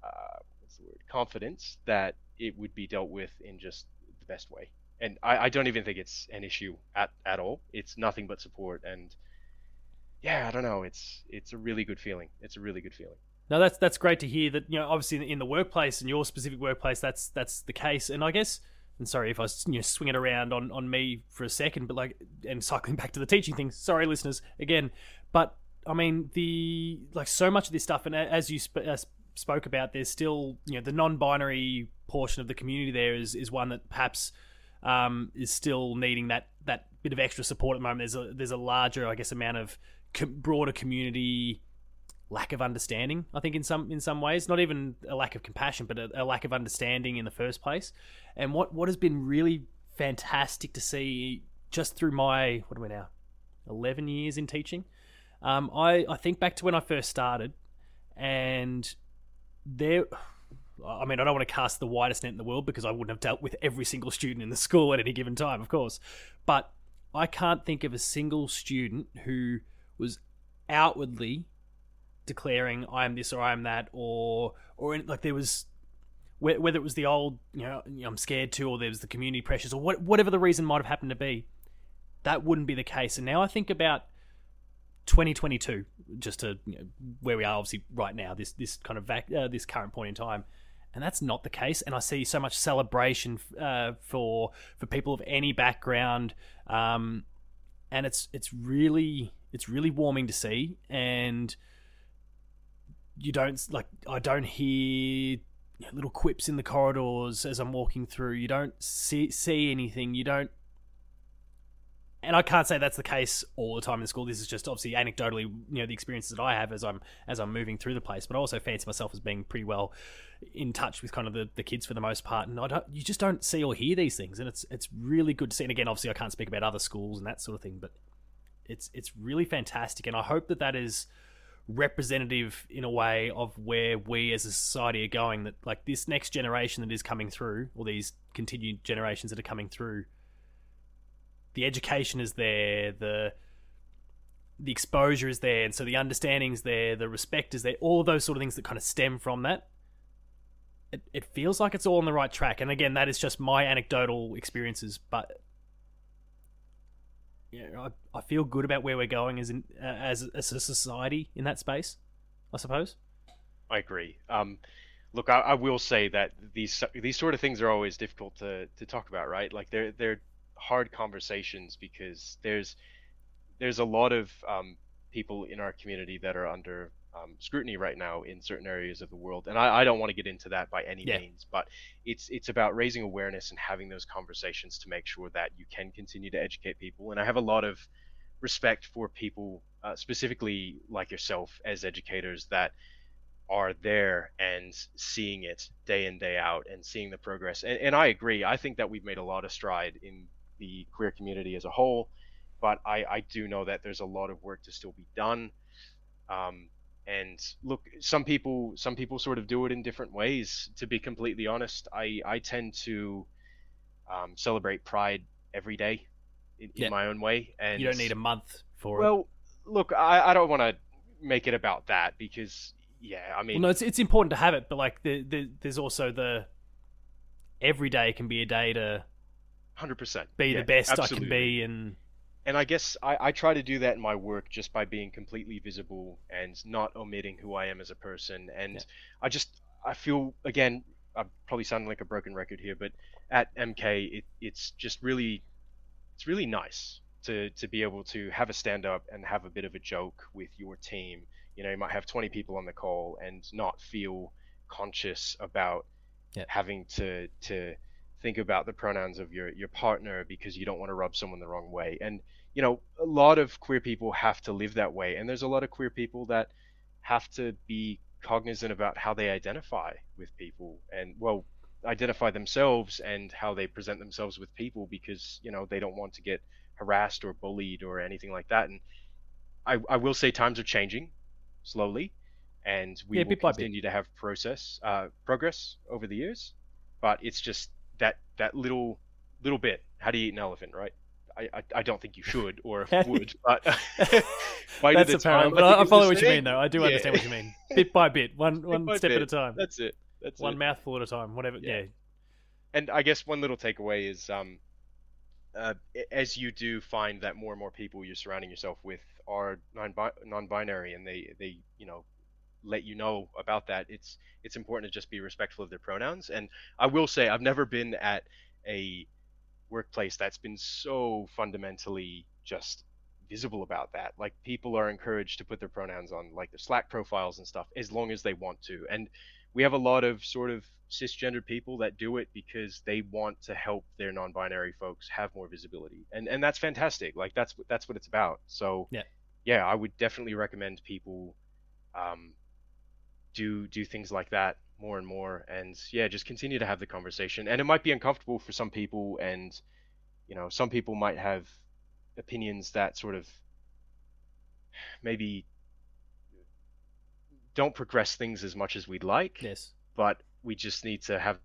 uh, word confidence that it would be dealt with in just the best way. And I, I don't even think it's an issue at, at all. It's nothing but support and yeah, I don't know. It's it's a really good feeling. It's a really good feeling. No, that's that's great to hear that you know obviously in the workplace in your specific workplace that's that's the case and I guess and sorry if I you know swing it around on on me for a second but like and cycling back to the teaching thing sorry listeners again but I mean the like so much of this stuff, and as you sp- uh, spoke about, there's still you know the non-binary portion of the community there is is one that perhaps um, is still needing that that bit of extra support at the moment. There's a there's a larger, I guess, amount of broader community lack of understanding. I think in some in some ways, not even a lack of compassion, but a, a lack of understanding in the first place. And what what has been really fantastic to see just through my what are we now, eleven years in teaching. Um, I I think back to when I first started, and there. I mean, I don't want to cast the widest net in the world because I wouldn't have dealt with every single student in the school at any given time, of course. But I can't think of a single student who was outwardly declaring I am this or I am that, or or in, like there was whether it was the old you know I'm scared to, or there was the community pressures, or what, whatever the reason might have happened to be, that wouldn't be the case. And now I think about 2022, just to you know, where we are obviously right now, this this kind of vac- uh, this current point in time, and that's not the case. And I see so much celebration uh, for for people of any background, um, and it's it's really it's really warming to see. And you don't like I don't hear little quips in the corridors as I'm walking through. You don't see see anything. You don't and I can't say that's the case all the time in school. This is just obviously anecdotally, you know, the experiences that I have as I'm as I'm moving through the place. But I also fancy myself as being pretty well in touch with kind of the, the kids for the most part. And I don't, you just don't see or hear these things, and it's it's really good to see. And again, obviously, I can't speak about other schools and that sort of thing, but it's it's really fantastic. And I hope that that is representative in a way of where we as a society are going. That like this next generation that is coming through, or these continued generations that are coming through the education is there, the the exposure is there, and so the understanding's there, the respect is there, all of those sort of things that kind of stem from that. It, it feels like it's all on the right track, and again, that is just my anecdotal experiences, but yeah, I, I feel good about where we're going as in, uh, as as a society in that space. I suppose. I agree. Um, look, I, I, will say that these these sort of things are always difficult to, to talk about, right? Like they're they're hard conversations because there's there's a lot of um, people in our community that are under um, scrutiny right now in certain areas of the world, and I, I don't want to get into that by any yeah. means, but it's it's about raising awareness and having those conversations to make sure that you can continue to educate people. And I have a lot of respect for people, uh, specifically like yourself as educators, that are there and seeing it day in day out and seeing the progress. And, and I agree. I think that we've made a lot of stride in the queer community as a whole. But I, I do know that there's a lot of work to still be done. Um, and look, some people some people sort of do it in different ways. To be completely honest, I I tend to um, celebrate Pride every day in, yeah. in, my own way. And you don't need a month for well, it. Well, look, I, I don't want to make it about that because yeah, I mean, well, no, it's it's important to have it, but like the, the there's also the every day can be a day to hundred percent. Be yeah, the best absolutely. I can be, and and I guess I, I try to do that in my work just by being completely visible and not omitting who I am as a person. And yeah. I just I feel again I'm probably sounding like a broken record here, but at MK it, it's just really it's really nice to to be able to have a stand up and have a bit of a joke with your team. You know, you might have 20 people on the call and not feel conscious about yeah. having to to think about the pronouns of your your partner because you don't want to rub someone the wrong way. And you know a lot of queer people have to live that way and there's a lot of queer people that have to be cognizant about how they identify with people and well identify themselves and how they present themselves with people because you know they don't want to get harassed or bullied or anything like that. And i, I will say times are changing slowly and we yeah, will continue to have process uh, progress over the years but it's just that that little little bit. How do you eat an elephant, right? I, I, I don't think you should or would, but that's apparent. But I, I follow what you mean, though. I do yeah. understand what you mean. Bit by bit, one one step bit. at a time. That's it. That's one it. mouthful at a time. Whatever. Yeah. yeah. And I guess one little takeaway is, um, uh, as you do find that more and more people you're surrounding yourself with are non non-binary, and they they you know let you know about that, it's it's important to just be respectful of their pronouns. And I will say, I've never been at a workplace that's been so fundamentally just visible about that. Like people are encouraged to put their pronouns on like their Slack profiles and stuff as long as they want to. And we have a lot of sort of cisgendered people that do it because they want to help their non-binary folks have more visibility. And and that's fantastic. Like that's that's what it's about. So yeah, yeah, I would definitely recommend people um, do do things like that more and more and yeah just continue to have the conversation. And it might be uncomfortable for some people and you know some people might have opinions that sort of maybe don't progress things as much as we'd like yes. but we just need to have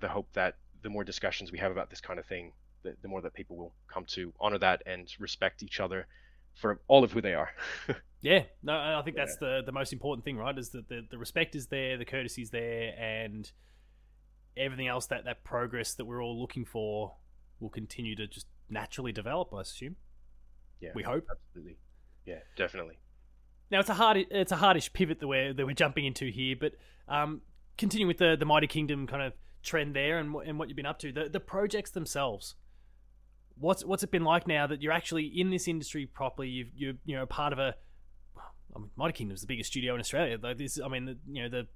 the hope that the more discussions we have about this kind of thing the, the more that people will come to honor that and respect each other for all of who they are. yeah, no, I think that's yeah. the the most important thing, right? Is that the, the respect is there, the courtesy is there, and everything else that that progress that we're all looking for will continue to just naturally develop. I assume. Yeah, we hope. Absolutely. Yeah, definitely. Now it's a hard it's a hardish pivot that we're that we're jumping into here, but um, continuing with the the Mighty Kingdom kind of trend there and and what you've been up to, the the projects themselves what's what's it been like now that you're actually in this industry properly? You've you're you know part of a. I mean, Mighty Kingdom's the biggest studio in Australia. Though this, I mean, the, you know the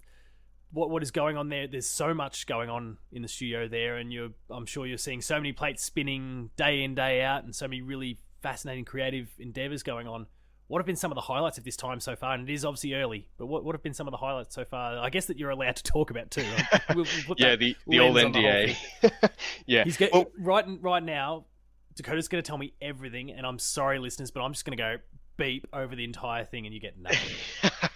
what what is going on there. There's so much going on in the studio there, and you're I'm sure you're seeing so many plates spinning day in day out, and so many really fascinating creative endeavors going on. What have been some of the highlights of this time so far? And it is obviously early, but what, what have been some of the highlights so far? I guess that you're allowed to talk about too. Right? We'll, we'll yeah, the, the old NDA. The yeah, he's get, well, right right now. Dakota's going to tell me everything, and I'm sorry, listeners, but I'm just going to go beep over the entire thing, and you get nothing.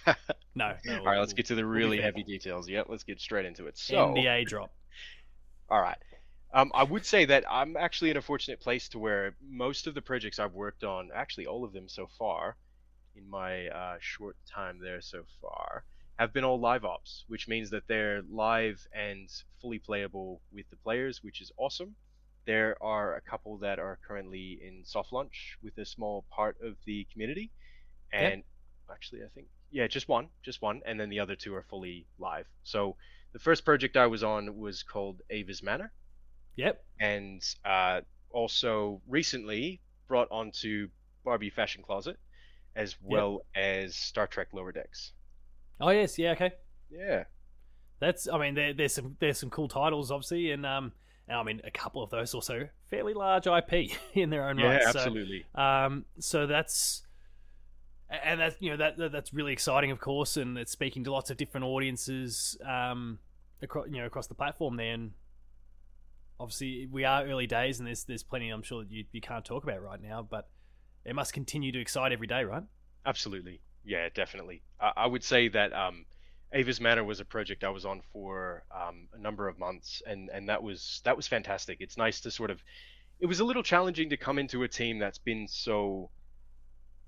no, no. All right, let's get to the really we'll heavy details. Yep, let's get straight into it. So, NDA drop. All right. Um, I would say that I'm actually in a fortunate place to where most of the projects I've worked on, actually all of them so far, in my uh, short time there so far, have been all live ops, which means that they're live and fully playable with the players, which is awesome. There are a couple that are currently in soft launch with a small part of the community, and actually, I think yeah, just one, just one, and then the other two are fully live. So the first project I was on was called Ava's Manor. Yep. And uh, also recently brought onto Barbie Fashion Closet, as well yep. as Star Trek Lower Decks. Oh yes, yeah, okay. Yeah. That's I mean there, there's some there's some cool titles obviously and um and I mean, a couple of those also fairly large IP in their own yeah, right. Yeah, absolutely. So, um, so that's and that's you know that, that's really exciting, of course, and it's speaking to lots of different audiences um, across you know across the platform there. And obviously, we are early days, and there's there's plenty I'm sure that you you can't talk about right now, but it must continue to excite every day, right? Absolutely, yeah, definitely. I, I would say that um, Ava's Manor was a project I was on for um, a number of months, and and that was that was fantastic. It's nice to sort of, it was a little challenging to come into a team that's been so,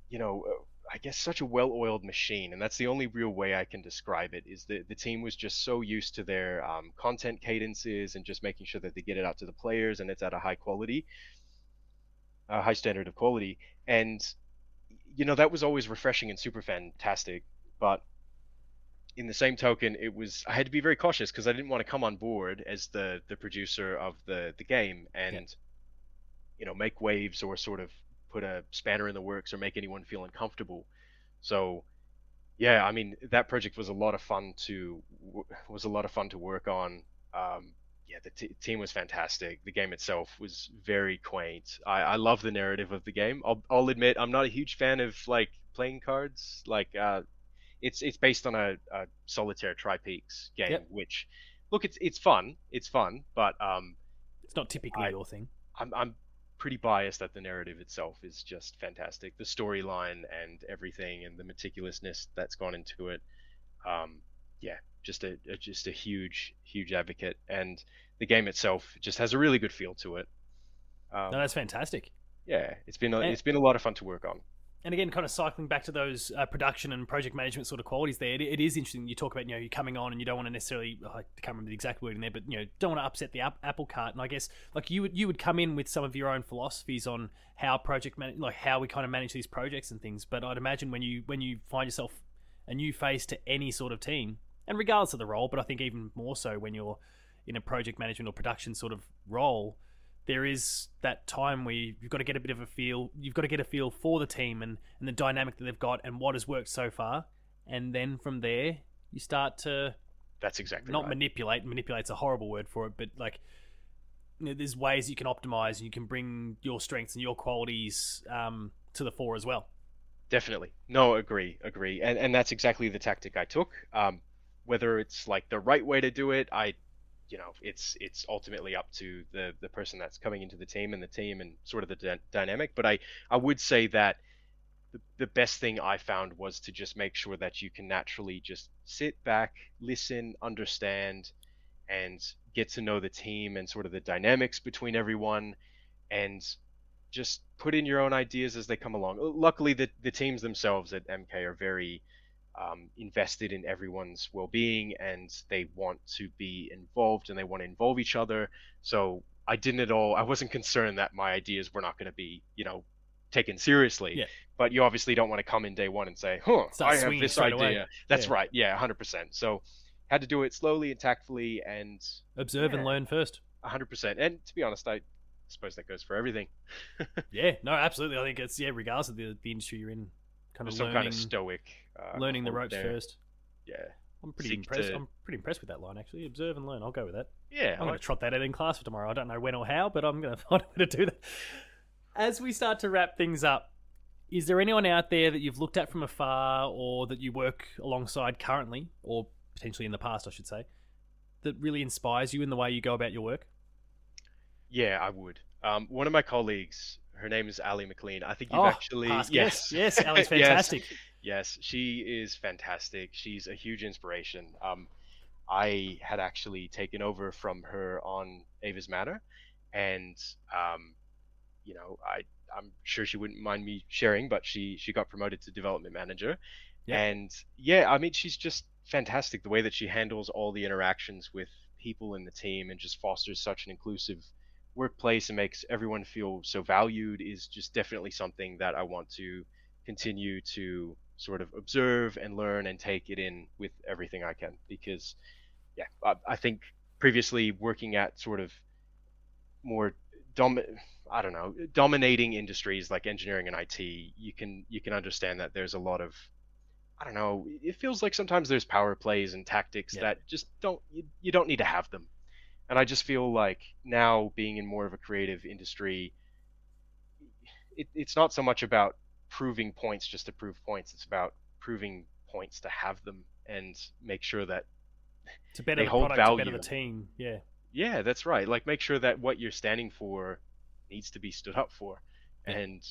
you know, uh, I guess such a well-oiled machine, and that's the only real way I can describe it. Is that the team was just so used to their um, content cadences and just making sure that they get it out to the players and it's at a high quality, a high standard of quality, and you know that was always refreshing and super fantastic, but in the same token, it was I had to be very cautious because I didn't want to come on board as the the producer of the the game and yeah. you know make waves or sort of put a spanner in the works or make anyone feel uncomfortable. So yeah, I mean that project was a lot of fun to was a lot of fun to work on. Um, yeah, the t- team was fantastic. The game itself was very quaint. I, I love the narrative of the game. I'll, I'll admit I'm not a huge fan of like playing cards. Like uh, it's it's based on a, a solitaire tri-peaks game, yep. which look it's it's fun, it's fun, but um, it's not typically I, your thing. I'm I'm pretty biased that the narrative itself is just fantastic. The storyline and everything, and the meticulousness that's gone into it. Um, yeah, just a, a, just a huge huge advocate, and the game itself just has a really good feel to it. Um, no, that's fantastic. Yeah, it's been a, and, it's been a lot of fun to work on and again, kind of cycling back to those uh, production and project management sort of qualities there, it, it is interesting. You talk about, you know, you're coming on and you don't want to necessarily, I can't remember the exact word in there, but, you know, don't want to upset the ap- apple cart. And I guess, like, you would, you would come in with some of your own philosophies on how project, man- like, how we kind of manage these projects and things. But I'd imagine when you, when you find yourself a new face to any sort of team, and regardless of the role, but I think even more so when you're in a project management or production sort of role, there is that time where you've got to get a bit of a feel. You've got to get a feel for the team and, and the dynamic that they've got and what has worked so far. And then from there, you start to That's exactly not right. manipulate. Manipulate's a horrible word for it, but like you know, there's ways you can optimize and you can bring your strengths and your qualities um, to the fore as well. Definitely. No, agree, agree. And and that's exactly the tactic I took. Um, whether it's like the right way to do it, I, you know, it's it's ultimately up to the the person that's coming into the team and the team and sort of the dy- dynamic. But I I would say that the the best thing I found was to just make sure that you can naturally just sit back, listen, understand, and get to know the team and sort of the dynamics between everyone, and just put in your own ideas as they come along. Luckily, the the teams themselves at MK are very um, invested in everyone's well-being and they want to be involved and they want to involve each other. So I didn't at all. I wasn't concerned that my ideas were not going to be, you know, taken seriously. Yeah. But you obviously don't want to come in day one and say, "Huh, I have this idea." away. That's Yeah. right. Yeah, 100%. So had to do it slowly and tactfully and Observe and learn first. 100%. And to be honest, I suppose that goes for everything. Yeah, no, absolutely. I think it's yeah, regardless of the, the industry you're in, kind of some learning, kind of stoic uh, learning the ropes there. first. Yeah. I'm pretty Seek impressed. to- I'm pretty impressed with that line actually. Observe and learn. I'll go with that. Yeah. I'm going to trot that out in class for tomorrow. I don't know when or how, but I'm going to find a way to do that. As we start to wrap things up, is there anyone out there that you've looked at from afar or that you work alongside currently, or potentially in the past, I should say, that really inspires you in the way you go about your work? Yeah, I would. Um, one of my colleagues, her name is Ali McLean. I think you've oh, actually yes, guest. yes, Ali's Yes. fantastic. Yes, she is fantastic. She's a huge inspiration. Um, I had actually taken over from her on Ava's Manor, and um, you know, I I'm sure she wouldn't mind me sharing, but she she got promoted to development manager, Yeah. and yeah, I mean, she's just fantastic. The way that she handles all the interactions with people in the team and just fosters such an inclusive workplace and makes everyone feel so valued is just definitely something that I want to continue to sort of observe and learn and take it in with everything I can because yeah I, I think previously working at sort of more dom I don't know dominating industries like engineering and IT you can you can understand that there's a lot of I don't know it feels like sometimes there's power plays and tactics Yeah. that just don't you, you don't need to have them and I just feel like now being in more of a creative industry it, it's not so much about proving points just to prove points it's about proving points to have them and make sure that To better They the hold product, to better the team. Yeah. yeah that's right like make sure that what you're standing for needs to be stood up for Yeah. and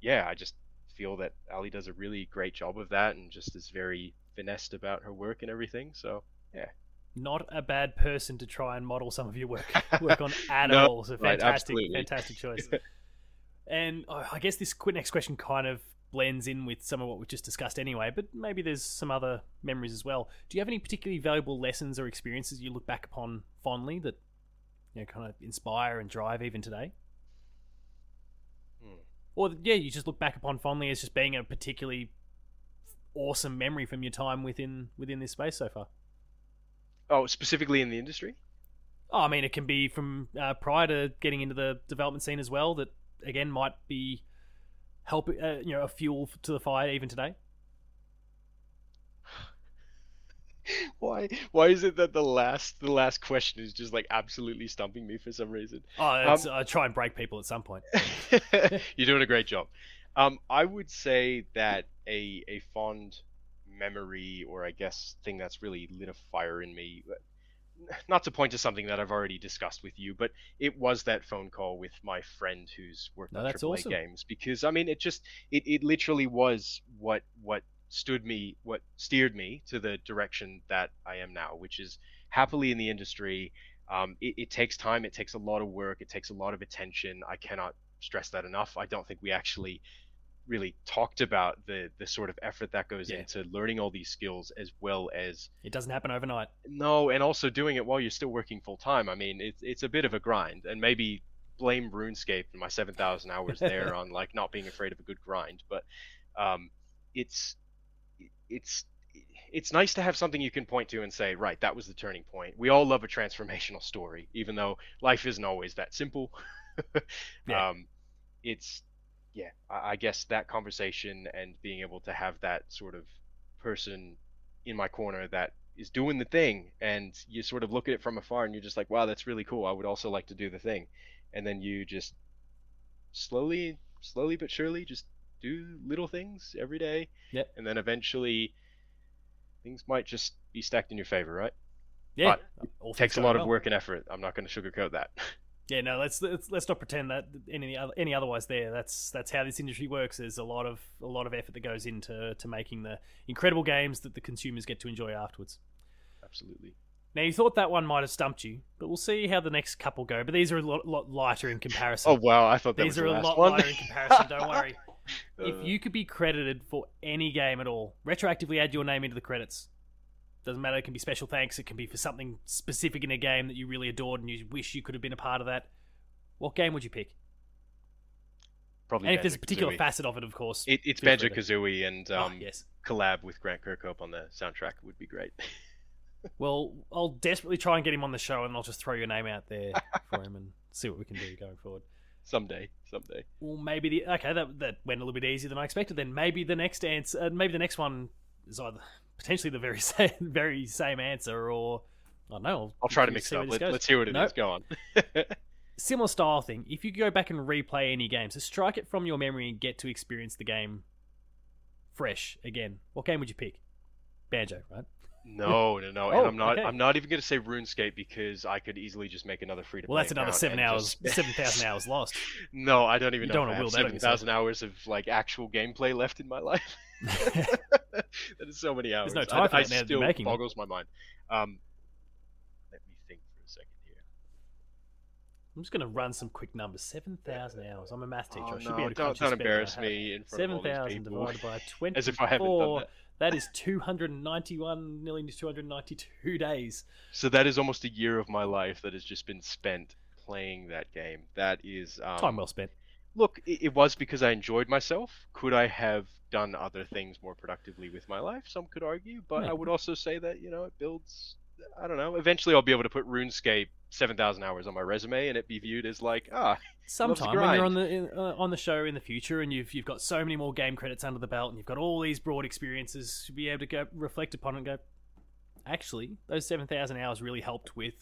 yeah i just feel that ali does a really great job of that and just is very finessed about her work and everything so Not a bad person to try and model some of your work work on at No, all. So fantastic, absolutely. fantastic choice. and uh, I guess this next question kind of blends in with some of what we've just discussed anyway, but maybe there's some other memories as well. Do you have any particularly valuable lessons or experiences you look back upon fondly that you know kind of inspire and drive even today? Hmm. Or yeah, you just look back upon fondly as just being a particularly awesome memory from your time within within this space so far. Oh specifically in the industry Oh, I mean, it can be from uh, prior to getting into the development scene as well. That again might be help, uh, you know, a fuel to the fire even today. why why is it that the last the last question is just like absolutely stumping me for some reason Oh, it's, I try and break people at some point. You're doing a great job. Um, I would say that a a fond memory, or I guess thing that's really lit a fire in me, not to point to something that I've already discussed with you, but it was that phone call with my friend who's worked No, on AAA awesome. games because I mean it just it, it literally was what what stood me what steered me to the direction that I am now, which is happily in the industry. Um, it, it takes time, it takes a lot of work, it takes a lot of attention. I cannot stress that enough. I don't think we actually really talked about the the sort of effort that goes Yeah. into learning all these skills as well as It doesn't happen overnight. no, and also doing it while you're still working full time. I mean, it's it's a bit of a grind, and maybe blame RuneScape and my seven thousand hours there on like not being afraid of a good grind. But um, it's it's it's nice to have something you can point to and say, right, that was the turning point. We all love a transformational story, even though life isn't always that simple. Yeah. Um, it's yeah, I, I guess that conversation and being able to have that sort of person in my corner that is doing the thing, and you sort of look at it from afar, and you're just like, wow, that's really cool. I would also like to do the thing, and then you just slowly, slowly but surely, just do little things every day, Yep. and then eventually things might just be stacked in your favor, right? Yeah, But It takes a lot of well. work and effort. I'm not going to sugarcoat that. Yeah, no, let's let's, let's not pretend that any other, any otherwise. There, that's that's how this industry works. There's a lot of a lot of effort that goes into to making the incredible games that the consumers get to enjoy afterwards. Absolutely. Now, you thought that one might have stumped you, but we'll see how the next couple go. But these are a lot, lot lighter in comparison. Oh wow, I thought that these are the a lot one. lighter in comparison. Don't worry. If you could be credited for any game at all, retroactively add your name into the credits. Doesn't matter. It can be special thanks. It can be for something specific in a game that you really adored and you wish you could have been a part of that. What game would you pick? probably and if there's a Banjo-Kazooie. particular facet of it, of course. It, it's feel Banjo Kazooie and Oh, um, yes. collab with Grant Kirkhope on the soundtrack would be great. Well, I'll desperately try and get him on the show, and I'll just throw your name out there for him and see what we can do going forward. someday, someday. Well, maybe the okay that that went a little bit easier than I expected. Then maybe the next answer, uh, maybe the next one is either potentially the very same, very same answer, or I don't know. I'll, I'll try to mix it up. Let, let's hear what it is. Nope. Go on. Similar style thing. If you go back and replay any game, so strike it from your memory and get to experience the game fresh again. What game would you pick? Banjo, right? no, no, no. Oh, and I'm not. okay. I'm not even going to say RuneScape because I could easily just make another free to Well, that's another seven hours, seven thousand hours lost. No, I don't even You know don't I have will that on seven thousand hours of like actual gameplay left in my life. that is so many hours. There's no time I, for I still making it. boggles my mind. Um, let me think for a second here. I'm just going to run some quick numbers. Seven thousand hours. I'm a math teacher. Oh, I should no, be able to don't, don't this better than embarrass me in front of all these thousand people. divided by twenty-four. As if I haven't done that. That is two hundred ninety-one, nearly two hundred ninety-two days. So that is almost a year of my life that has just been spent playing that game. That is um, Time well spent. Look, it, it was because I enjoyed myself. Could I have done other things more productively with my life? Some could argue, but Yeah. I would also say that you know it builds. I don't know. Eventually, I'll be able to put RuneScape seven thousand hours on my resume, and it be viewed as like, ah, Sometime when you're on the in, uh, on the show in the future, and you've you've got so many more game credits under the belt, and you've got all these broad experiences to be able to go reflect upon it and go. Actually, those seven thousand hours really helped with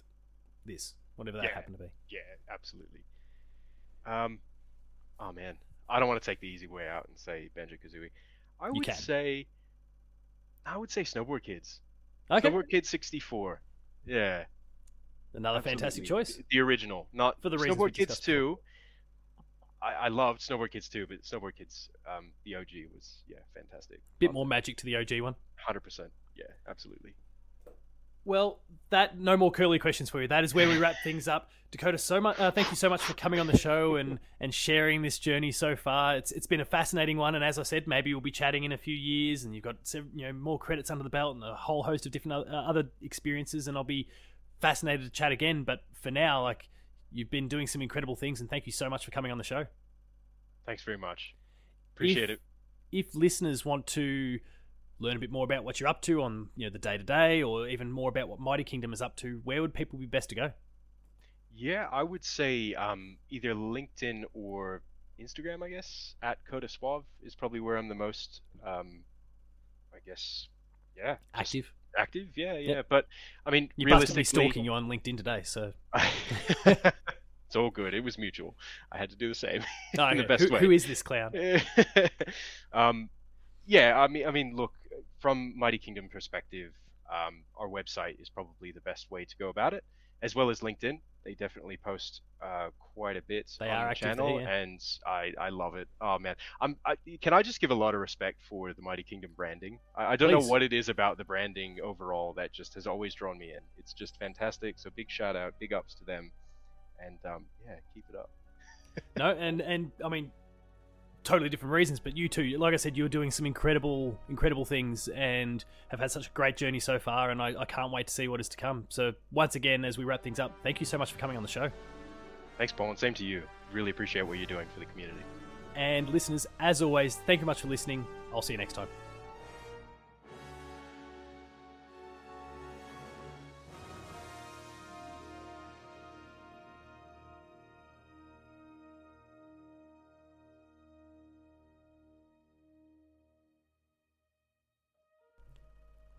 this, whatever that Yeah. happened to be. yeah, absolutely. Um, oh man, I don't want to take the easy way out and say Banjo Kazooie. I You would can. say, I would say Snowboard Kids. Okay, Snowboard Kids sixty four. Yeah. another fantastic choice. The original, not For the Snowboard Kids 2. I, I loved Snowboard Kids 2, but Snowboard Kids, um, the OG was yeah fantastic. Bit more magic to the OG one. Hundred percent. Yeah, absolutely. Well, that no more curly questions for you. That is where we wrap things up. Dakota, so much. Uh, thank you so much for coming on the show and and sharing this journey so far. It's it's been a fascinating one, and as I said, maybe we'll be chatting in a few years, and you've got you know more credits under the belt and a whole host of different o- uh, other experiences, and I'll be fascinated to chat again. But for now, like you've been doing some incredible things, and thank you so much for coming on the show. Thanks very much. Appreciate If- it. If listeners want to learn a bit more about what you're up to on you know the day to day, or even more about what Mighty Kingdom is up to, where would people be best to go? Yeah, I would say um, either LinkedIn or Instagram. I guess at Coda Suave is probably where I'm the most. Um, I guess. Yeah. Active. Active. Yeah, yeah. Yep. But I mean, You realistically, stalking you on LinkedIn today, so it's all good. It was mutual. I had to do the same Oh, in the best who, way. who is this clown? um, yeah, I mean, I mean, look, from Mighty Kingdom perspective, um, our website is probably the best way to go about it, as well as LinkedIn. They definitely post uh, quite a bit They on are the channel, there, yeah. and I, I love it. Oh man, I'm. I, can I just give a lot of respect for the Mighty Kingdom branding? I, I don't Please. know what it is about the branding overall that just has always drawn me in. It's just fantastic. So big shout out, big ups to them, and um, yeah, keep it up. No, and and I mean, totally different reasons, but you too. Like I said, you're doing some incredible, incredible things, and have had such a great journey so far, and I, I can't wait to see what is to come. So once again, as we wrap things up, thank you so much for coming on the show. Thanks, Paul, and same to you. Really appreciate what you're doing for the community. And listeners, as always, thank you much for listening. I'll see you next time.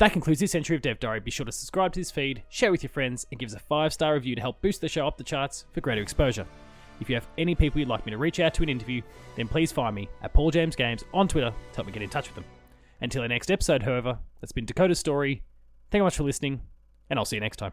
That concludes this entry of Dev Diary. Be sure to subscribe to this feed, share with your friends, and give us a five star review to help boost the show up the charts for greater exposure. If you have any people you'd like me to reach out to an interview, then please find me at Paul James Games on Twitter to help me get in touch with them. Until our next episode, however, that's been Dakota's story. Thank you much for listening, and I'll see you next time.